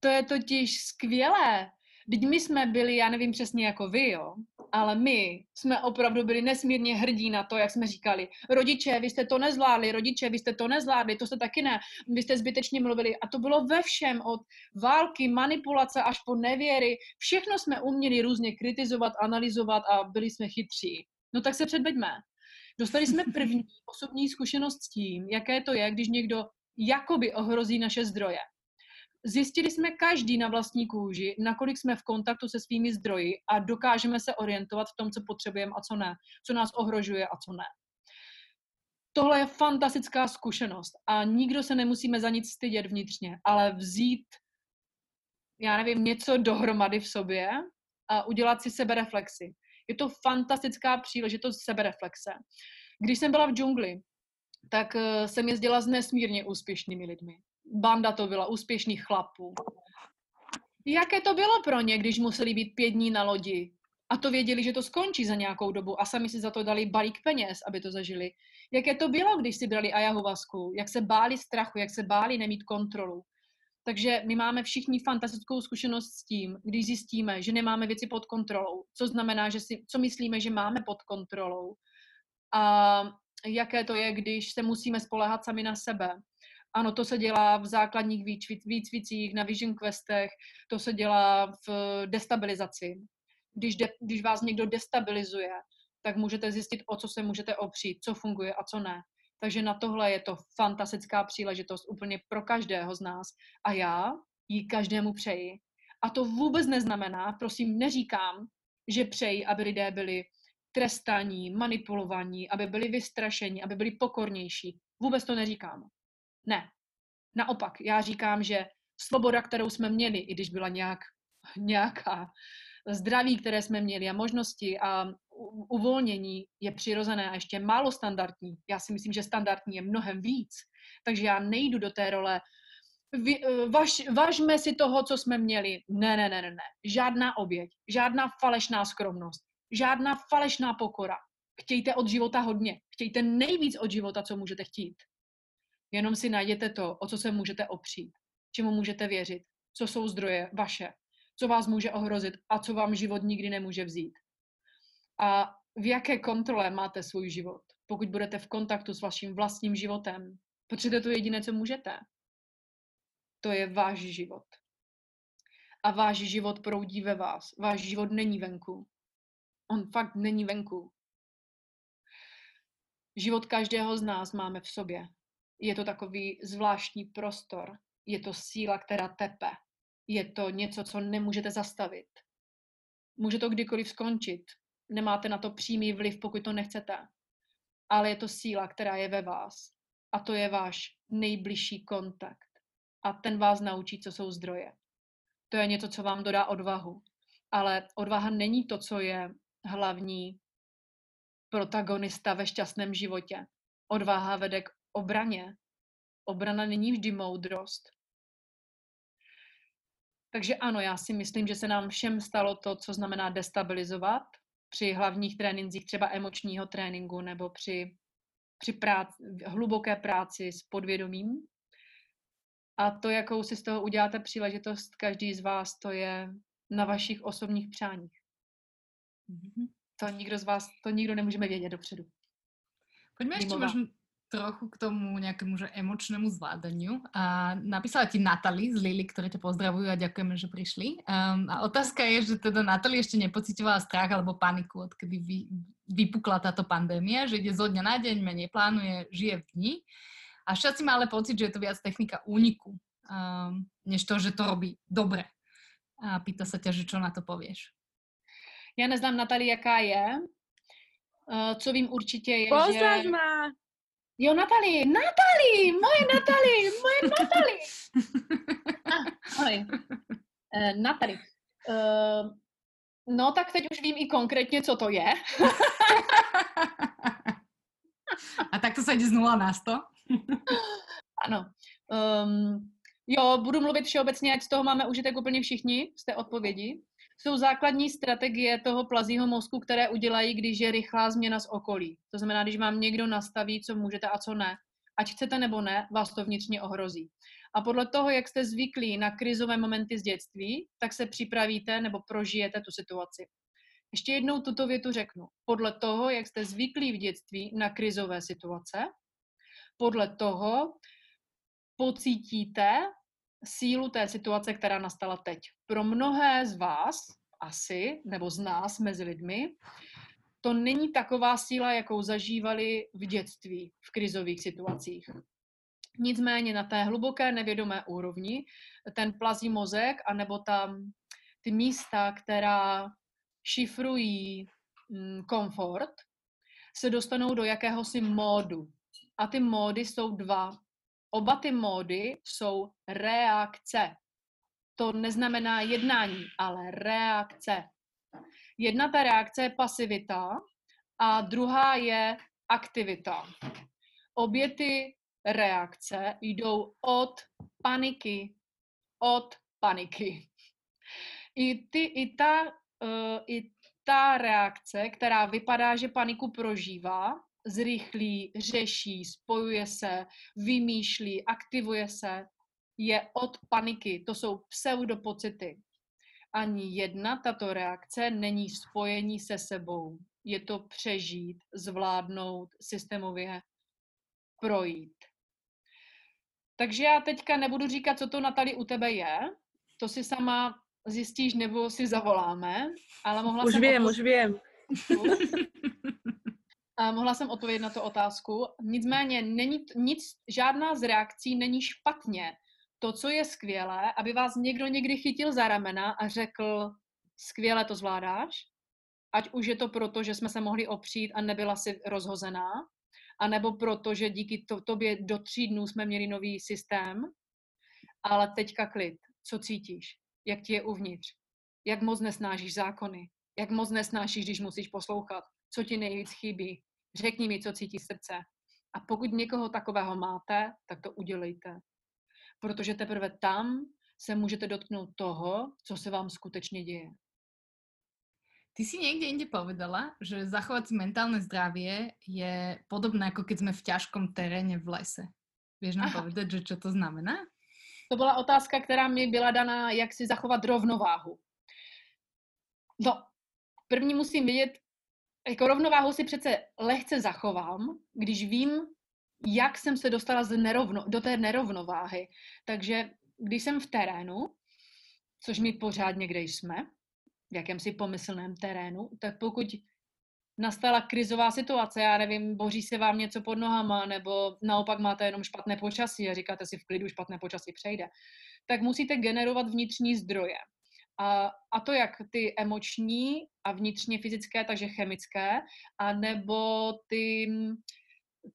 To je totiž skvělé. Teď my jsme byli, já nevím přesně jako vy, jo, ale my jsme opravdu byli nesmírně hrdí na to, jak jsme říkali, rodiče, vy jste to nezvládli, rodiče, vy jste to nezvládli, to se taky ne, vy jste zbytečně mluvili a to bylo ve všem, od války, manipulace až po nevěry, všechno jsme uměli různě kritizovat, analyzovat a byli jsme chytří. No tak se předveďme. Dostali jsme první osobní zkušenost s tím, jaké to je, když někdo jakoby ohrozí naše zdroje. Zjistili jsme každý na vlastní kůži, nakolik jsme v kontaktu se svými zdroji a dokážeme se orientovat v tom, co potřebujeme a co ne, co nás ohrožuje a co ne. Tohle je fantastická zkušenost a nikdo se nemusíme za nic stydět vnitřně, ale vzít, já nevím, něco dohromady v sobě a udělat si sebereflexy. Je to fantastická příležitost sebereflexe. Když jsem byla v džungli, tak eh, jsem jezdila s nesmírně úspěšnými lidmi banda to byla úspěšných chlapů. Jaké to bylo pro ně, když museli být pět dní na lodi a to věděli, že to skončí za nějakou dobu a sami si za to dali balík peněz, aby to zažili. Jaké to bylo, když si brali ayahuasku, jak se báli strachu, jak se báli nemít kontrolu. Takže my máme všichni fantastickou zkušenost s tím, když zjistíme, že nemáme věci pod kontrolou, co znamená, že si, co myslíme, že máme pod kontrolou. A jaké to je, když se musíme spolehat sami na sebe. Ano, to se dělá v základních výcvicích, na Vision Questech, to se dělá v destabilizaci. Když, de, když vás někdo destabilizuje, tak můžete zjistit, o co se můžete opřít, co funguje a co ne. Takže na tohle je to fantastická příležitost úplně pro každého z nás. A já ji každému přeji. A to vůbec neznamená, prosím, neříkám, že přeji, aby lidé byli trestaní, manipulovaní, aby byli vystrašení, aby byli pokornější. Vůbec to neříkám. Ne. Naopak, já říkám, že svoboda, kterou jsme měli, i když byla nějak, nějaká, zdraví, které jsme měli a možnosti a uvolnění je přirozené a ještě málo standardní. Já si myslím, že standardní je mnohem víc. Takže já nejdu do té role, vy, važ, važme si toho, co jsme měli. Ne, ne, ne, ne, ne. Žádná oběť, žádná falešná skromnost, žádná falešná pokora. Chtějte od života hodně. Chtějte nejvíc od života, co můžete chtít. Jenom si najděte to, o co se můžete opřít, čemu můžete věřit, co jsou zdroje vaše, co vás může ohrozit a co vám život nikdy nemůže vzít. A v jaké kontrole máte svůj život, pokud budete v kontaktu s vaším vlastním životem, protože to je to jediné, co můžete. To je váš život. A váš život proudí ve vás. Váš život není venku. On fakt není venku. Život každého z nás máme v sobě je to takový zvláštní prostor, je to síla, která tepe, je to něco, co nemůžete zastavit. Může to kdykoliv skončit, nemáte na to přímý vliv, pokud to nechcete, ale je to síla, která je ve vás a to je váš nejbližší kontakt a ten vás naučí, co jsou zdroje. To je něco, co vám dodá odvahu. ale odvaha není to, co je hlavní protagonista ve šťastném životě. Odvaha vede k obraně. Obrana není vždy moudrost. Takže ano, já si myslím, že se nám všem stalo to, co znamená destabilizovat při hlavních trénincích, třeba emočního tréninku nebo při, při práci, hluboké práci s podvědomím. A to, jakou si z toho uděláte příležitost, každý z vás, to je na vašich osobních přáních. Mm-hmm. To nikdo z vás, to nikdo nemůžeme vědět dopředu. Pojďme ještě možná trochu k tomu nejakému že emočnému zvládaniu. A napísala ti Natali z Lily, ktoré ťa pozdravujú a ďakujeme, že prišli. Um, a otázka je, že teda Natali ešte nepocitovala strach alebo paniku, odkedy vy, vypukla táto pandémia, že ide zo dňa na deň, menej plánuje, žije v dni. A všetci má ale pocit, že je to viac technika úniku, um, než to, že to robí dobre. A pýta sa ťa, že čo na to povieš. Já neznám Natali, jaká je. Uh, co vím určitě je, Pozdrav že... ma! Jo, Natali, Natali, moje Natali, moje Natali. ah, ahoj. Uh, Natali. Uh, no tak teď už vím i konkrétně, co to je. A tak to se jde z 0 na 100? ano. Um, jo, budu mluvit všeobecně, ať z toho máme užitek úplně všichni z té odpovědi jsou základní strategie toho plazího mozku, které udělají, když je rychlá změna z okolí. To znamená, když vám někdo nastaví, co můžete a co ne, ať chcete nebo ne, vás to vnitřně ohrozí. A podle toho, jak jste zvyklí na krizové momenty z dětství, tak se připravíte nebo prožijete tu situaci. Ještě jednou tuto větu řeknu. Podle toho, jak jste zvyklí v dětství na krizové situace, podle toho pocítíte sílu té situace, která nastala teď. Pro mnohé z vás asi, nebo z nás mezi lidmi, to není taková síla, jakou zažívali v dětství, v krizových situacích. Nicméně na té hluboké nevědomé úrovni ten plazí mozek, anebo tam ty místa, která šifrují mm, komfort, se dostanou do jakéhosi módu. A ty módy jsou dva. Oba ty módy jsou reakce. To neznamená jednání, ale reakce. Jedna ta reakce je pasivita a druhá je aktivita. Obě ty reakce jdou od paniky. Od paniky. I, ty, i, ta, uh, I ta reakce, která vypadá, že paniku prožívá, zrychlí, řeší, spojuje se, vymýšlí, aktivuje se, je od paniky. To jsou pseudopocity. Ani jedna tato reakce není spojení se sebou. Je to přežít, zvládnout, systémově projít. Takže já teďka nebudu říkat, co to Natali u tebe je. To si sama zjistíš, nebo si zavoláme. Ale mohla už jsem vím, už vím. A mohla jsem odpovědět na tu otázku. Nicméně není nic, žádná z reakcí není špatně. To, co je skvělé, aby vás někdo někdy chytil za ramena a řekl, skvěle to zvládáš, ať už je to proto, že jsme se mohli opřít a nebyla si rozhozená, anebo proto, že díky to, tobě do tří dnů jsme měli nový systém, ale teďka klid. Co cítíš? Jak ti je uvnitř? Jak moc nesnážíš zákony? Jak moc nesnášíš, když musíš poslouchat? Co ti nejvíc chybí? Řekni mi, co cítí srdce. A pokud někoho takového máte, tak to udělejte. Protože teprve tam se můžete dotknout toho, co se vám skutečně děje. Ty si někde jinde povedala, že zachovat si mentálne zdravie je podobné, jako keď jsme v ťažkom teréne v lese. Vieš nám Aha. povedať, že čo to znamená? To byla otázka, která mi byla daná, jak si zachovat rovnováhu. No, první musím vědět, jako rovnováhu si přece lehce zachovám, když vím, jak jsem se dostala z nerovno, do té nerovnováhy. Takže když jsem v terénu, což my pořád někde jsme, v jakémsi pomyslném terénu, tak pokud nastala krizová situace, já nevím, boří se vám něco pod nohama, nebo naopak máte jenom špatné počasí a říkáte si v klidu, špatné počasí přejde, tak musíte generovat vnitřní zdroje. A, to jak ty emoční a vnitřně fyzické, takže chemické, a nebo ty,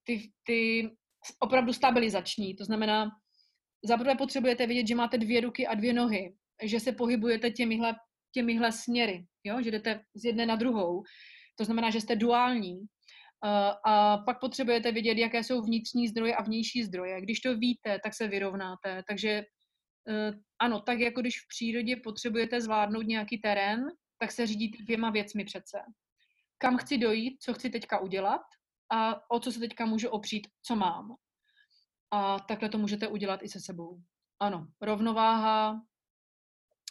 ty, ty opravdu stabilizační. To znamená, zaprvé potřebujete vědět, že máte dvě ruky a dvě nohy, že se pohybujete těmihle těmihle směry, jo? že jdete z jedné na druhou. To znamená, že jste duální. A pak potřebujete vědět, jaké jsou vnitřní zdroje a vnější zdroje. Když to víte, tak se vyrovnáte. Takže ano, tak jako když v přírodě potřebujete zvládnout nějaký terén, tak se řídíte dvěma věcmi přece. Kam chci dojít, co chci teďka udělat a o co se teďka můžu opřít, co mám. A takhle to můžete udělat i se sebou. Ano, rovnováha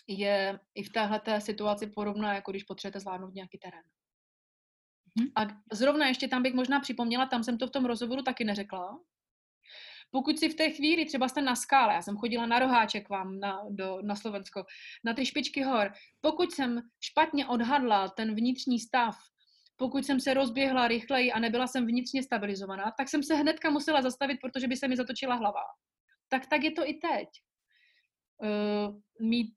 je i v téhle situaci podobná, jako když potřebujete zvládnout nějaký terén. Mhm. A zrovna ještě tam bych možná připomněla, tam jsem to v tom rozhovoru taky neřekla. Pokud si v té chvíli, třeba jste na skále, já jsem chodila na roháček vám na, do, na Slovensko, na ty špičky hor, pokud jsem špatně odhadla ten vnitřní stav, pokud jsem se rozběhla rychleji a nebyla jsem vnitřně stabilizovaná, tak jsem se hnedka musela zastavit, protože by se mi zatočila hlava. Tak tak je to i teď. Uh, mít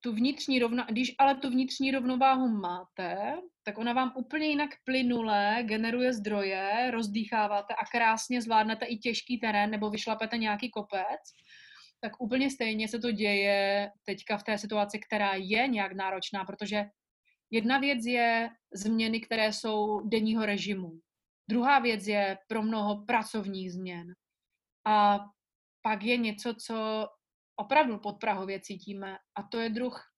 tu vnitřní rovna, když ale tu vnitřní rovnováhu máte, tak ona vám úplně jinak plynule generuje zdroje, rozdýcháváte a krásně zvládnete i těžký terén nebo vyšlapete nějaký kopec, tak úplně stejně se to děje teďka v té situaci, která je nějak náročná, protože jedna věc je změny, které jsou denního režimu. Druhá věc je pro mnoho pracovních změn. A pak je něco, co opravdu podprahově cítíme a to je druh uh,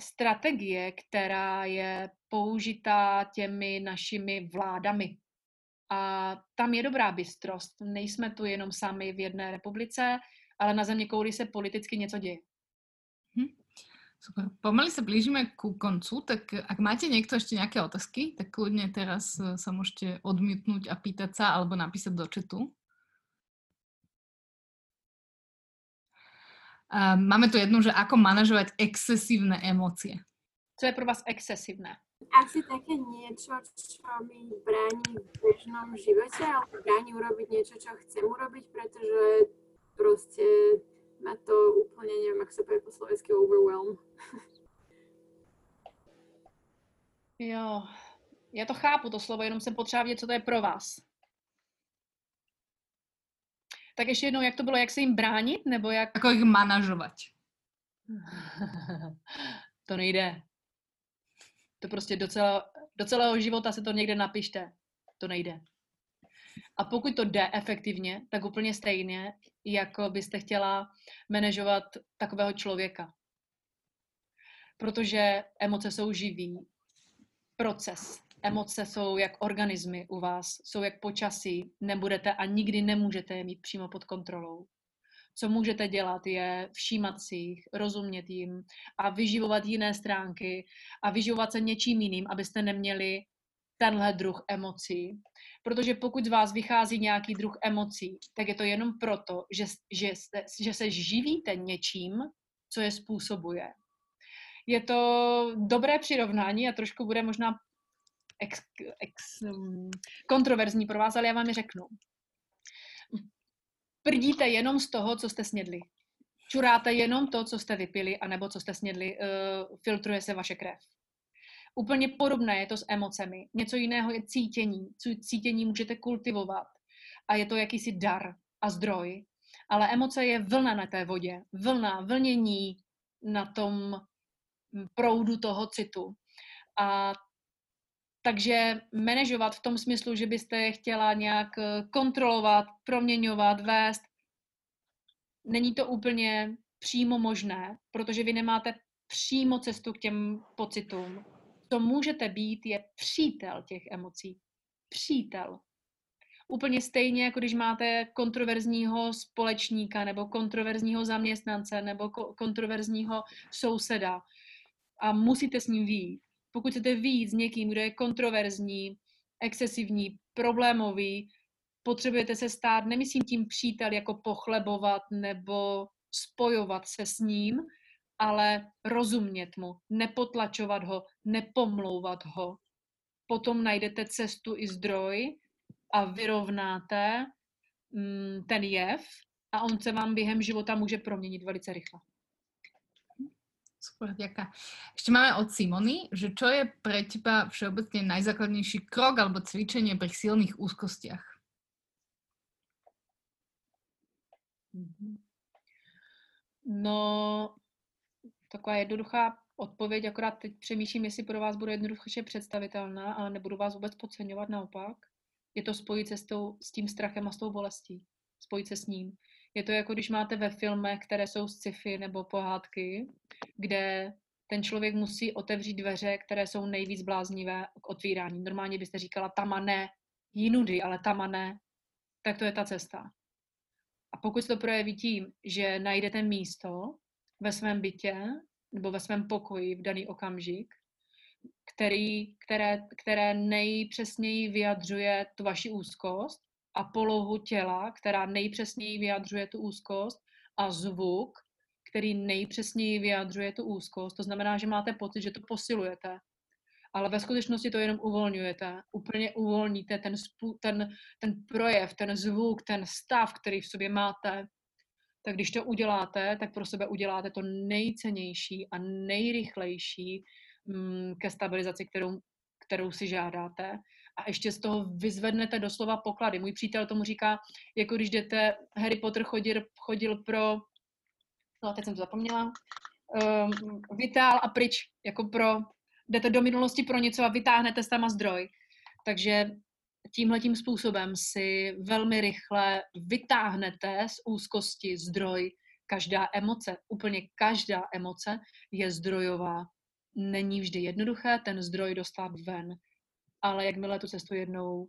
strategie, která je použitá těmi našimi vládami. A tam je dobrá bystrost. Nejsme tu jenom sami v jedné republice, ale na země kouli se politicky něco děje. Hm. Super. Pomaly sa blížime ku koncu, tak ak máte niekto ešte nejaké otázky, tak kľudne teraz eh, sa môžete odmutnúť a pýtať sa alebo napísať do máme tu jednu, že ako manažovať excesívne emócie. Co je pro vás excesívne? Asi také niečo, čo mi bráni v bežnom živote, alebo bráni urobiť niečo, čo chcem urobiť, pretože proste ma to úplne, neviem, ako sa povie po slovensky, overwhelm. Jo, já to chápu, to slovo, jenom jsem potřeba vědět, co to je pro vás. Tak ještě jednou, jak to bylo, jak se jim bránit, nebo jak... Jako jich manažovat. to nejde. To prostě do, celého, do celého života se to někde napište. To nejde. A pokud to jde efektivně, tak úplně stejně, jako byste chtěla manažovat takového člověka. Protože emoce jsou živý proces. Emoce jsou jak organismy u vás, jsou jak počasí, nebudete a nikdy nemůžete je mít přímo pod kontrolou. Co můžete dělat, je všímat si jich, rozumět jim a vyživovat jiné stránky a vyživovat se něčím jiným, abyste neměli tenhle druh emocí. Protože pokud z vás vychází nějaký druh emocí, tak je to jenom proto, že, že, že se živíte něčím, co je způsobuje. Je to dobré přirovnání a trošku bude možná ex, ex, um, kontroverzní pro vás, ale já vám je řeknu. Prdíte jenom z toho, co jste snědli. Čuráte jenom to, co jste vypili, anebo co jste snědli, uh, filtruje se vaše krev. Úplně podobné je to s emocemi. Něco jiného je cítění. Cítění můžete kultivovat a je to jakýsi dar a zdroj. Ale emoce je vlna na té vodě. Vlna, vlnění na tom proudu toho citu. A takže manažovat v tom smyslu, že byste je chtěla nějak eh, kontrolovat, proměňovat, vést, není to úplně přímo možné, protože vy nemáte přímo cestu k těm pocitům. To můžete být je přítel těch emocí. Přítel. Úplně stejně, jako když máte kontroverzního společníka nebo kontroverzního zaměstnance nebo kontroverzního souseda a musíte s ním výjít pokud chcete víc s někým, kdo je kontroverzní, excesivní, problémový, potřebujete se stát, nemyslím tím přítel jako pochlebovat nebo spojovat se s ním, ale rozumět mu, nepotlačovat ho, nepomlouvat ho. Potom najdete cestu i zdroj a vyrovnáte mm, ten jev a on se vám během života může proměnit velice rychle. Super, ďaká. Ešte máme od Simony, že čo je pre teba všeobecne najzákladnejší krok alebo cvičenie pri silných úzkostiach? Mhm. No, Taková jednoduchá odpověď, akorát teď přemýšlím, jestli pro vás bude jednoduše představitelná, ale nebudu vás vůbec podceňovat, naopak. Je to spojit se s, tou, s tím strachem a s tou bolestí. Spojit se s ním. Je to jako když máte ve filmech, které jsou sci-fi nebo pohádky, kde ten člověk musí otevřít dveře, které jsou nejvíc bláznivé k otvírání. Normálně byste říkala tama ne, jinudy, ale tama ne. Tak to je ta cesta. A pokud se to projeví tím, že najdete místo ve svém bytě nebo ve svém pokoji v daný okamžik, který, které, které nejpřesněji vyjadřuje tu vaši úzkost a polohu těla, která nejpřesněji vyjadřuje tu úzkost a zvuk, který nejpřesněji vyjadřuje tu úzkost. To znamená, že máte pocit, že to posilujete, ale ve skutečnosti to jenom uvolňujete. Úplně uvolníte ten, spů, ten, ten projev, ten zvuk, ten stav, který v sobě máte. Tak když to uděláte, tak pro sebe uděláte to nejcennější a nejrychlejší mm, ke stabilizaci, kterou, kterou si žádáte. A ještě z toho vyzvednete doslova poklady. Můj přítel tomu říká, jako když jdete, Harry Potter chodil, chodil pro, no teď jsem to zapomněla, um, vitál a pryč, jako pro jdete do minulosti pro něco a vytáhnete tam zdroj. Takže tímhletím způsobem si velmi rychle vytáhnete z úzkosti zdroj. Každá emoce, úplně každá emoce je zdrojová. Není vždy jednoduché ten zdroj dostat ven, ale jakmile tu cestu jednou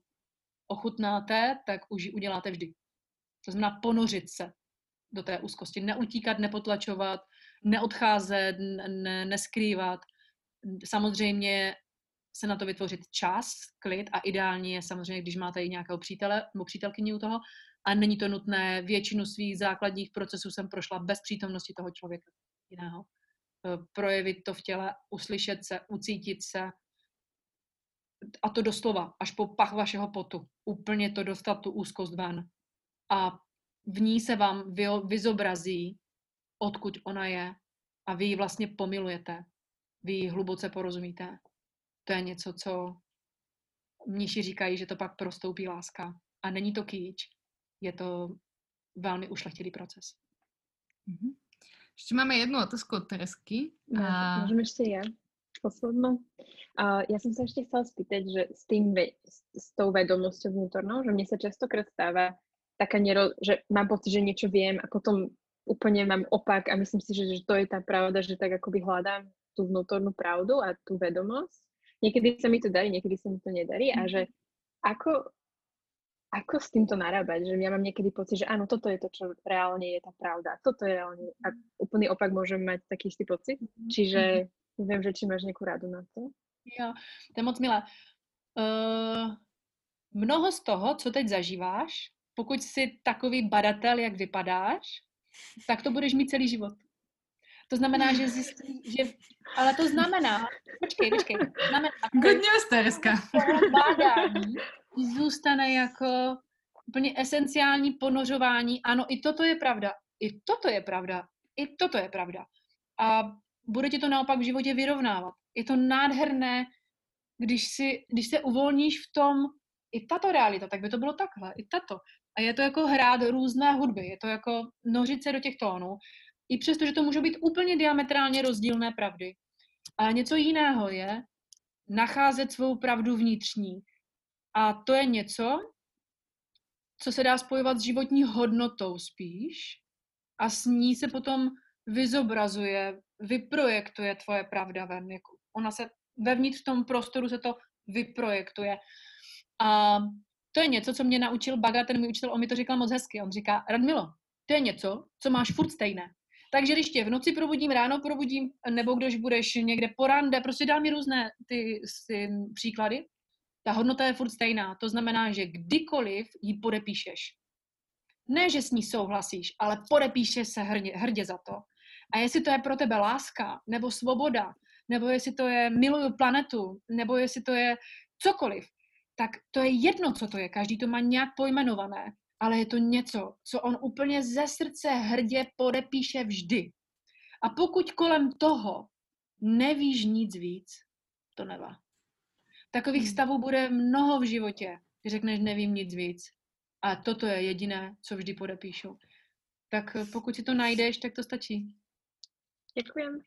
ochutnáte, tak už ji uděláte vždy. To znamená ponořit se do té úzkosti, neutíkat, nepotlačovat, neodcházet, ne, neskrývat, samozřejmě se na to vytvořit čas, klid a ideální je samozřejmě, když máte i nějakého přítele nebo přítelkyni u toho a není to nutné, většinu svých základních procesů jsem prošla bez přítomnosti toho člověka jiného. E, projevit to v těle, uslyšet se, ucítit se a to doslova, až po pach vašeho potu. Úplně to dostat tu úzkost ven. A v ní se vám vyzobrazí, odkud ona je a vy ji vlastně pomilujete vy ji hluboce porozumíte. To je něco, co mniši říkají, že to pak prostoupí láska. A není to kýč, je to velmi ušlechtilý proces. Mm-hmm. Ještě máme jednu otázku od Teresky. A... Můžeme ještě já? Poslednú. Uh, ja som sa ešte chcela spýtať, že s, tým, s, s tou vedomosťou vnútornou, že mne sa častokrát stáva taká nero, že mám pocit, že niečo viem a potom úplne mám opak a myslím si, že, že to je tá pravda, že tak akoby hľadám tú vnútornú pravdu a tú vedomosť. Niekedy sa mi to darí, niekedy sa mi to nedarí a že ako, ako s týmto narábať, že ja mám niekedy pocit, že áno, toto je to, čo reálne je tá pravda. Toto je reálne. A úplný opak môžem mať taký istý pocit. Čiže neviem, že či máš nejakú radu na to. Jo, to je moc milé. Uh, mnoho z toho, co teď zažíváš, pokud jsi takový badatel, jak vypadáš, tak to budeš mít celý život. To znamená, že zjistí, že... Ale to znamená... Počkej, počkej. Znamená, Good news, Tereska. Bádání zůstane jako úplně esenciální ponořování. Ano, i toto je pravda. I toto je pravda. I toto je pravda. A bude ti to naopak v životě vyrovnávat. Je to nádherné, když, si, když se uvolníš v tom, i tato realita, tak by to bylo takhle, i tato. A je to jako hrát různé hudby, je to jako nořit se do těch tónů i přesto, že to můžou být úplně diametrálně rozdílné pravdy. A něco jiného je nacházet svou pravdu vnitřní. A to je něco, co se dá spojovat s životní hodnotou spíš a s ní se potom vyzobrazuje, vyprojektuje tvoje pravda ven. Jako ona se vevnitř v tom prostoru se to vyprojektuje. A to je něco, co mě naučil Baga, ten můj učitel, on mi to říkal moc hezky. On říká, Radmilo, to je něco, co máš furt stejné. Takže když tě v noci probudím, ráno probudím, nebo když budeš někde po rande, prostě dám mi různé ty, ty příklady, ta hodnota je furt stejná. To znamená, že kdykoliv ji podepíšeš. Ne, že s ní souhlasíš, ale podepíšeš se hrdě, hrdě za to. A jestli to je pro tebe láska, nebo svoboda, nebo jestli to je miluju planetu, nebo jestli to je cokoliv, tak to je jedno, co to je. Každý to má nějak pojmenované ale je to něco, co on úplně ze srdce hrdě podepíše vždy. A pokud kolem toho nevíš nic víc, to nevá. Takových hmm. stavů bude mnoho v životě, že řekneš, nevím nic víc. A toto je jediné, co vždy podepíšu. Tak pokud si to najdeš, tak to stačí. Děkujem.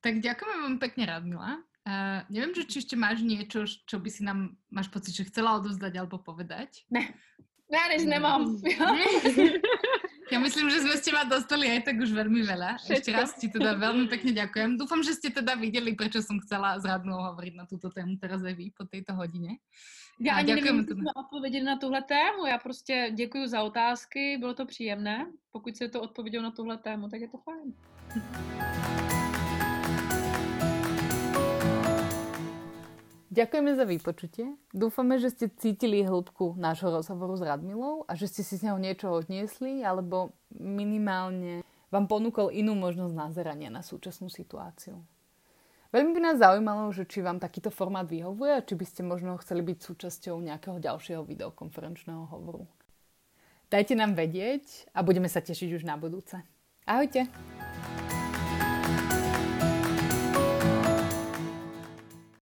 Tak ďakujeme vám pekne, Radmila. Uh, neviem, že či ešte máš niečo, čo by si nám, máš pocit, že chcela odovzdať alebo povedať? Ne, já než nemám. Ja myslím, že sme s teba dostali aj tak už veľmi veľa. Všetko. Ešte raz ti teda veľmi pekne ďakujem. Dúfam, že ste teda videli, prečo som chcela s Radnou hovoriť na túto tému teraz aj vy po tejto hodine. Já ani nevím, jestli jsme odpověděli na tuhle tému. Já prostě děkuji za otázky, bylo to příjemné. Pokud se to odpovědělo na tuhle tému, tak je to fajn. Ďakujeme za vypočutie. Dúfame, že ste cítili hĺbku nášho rozhovoru s Radmilou a že ste si z neho niečo odniesli alebo minimálne vám ponúkol inú možnosť názerania na súčasnú situáciu. Veľmi by nás zaujímalo, že či vám takýto formát vyhovuje a či by ste možno chceli byť súčasťou nejakého ďalšieho videokonferenčného hovoru. Dajte nám vedieť a budeme sa tešiť už na budúce. Ahojte!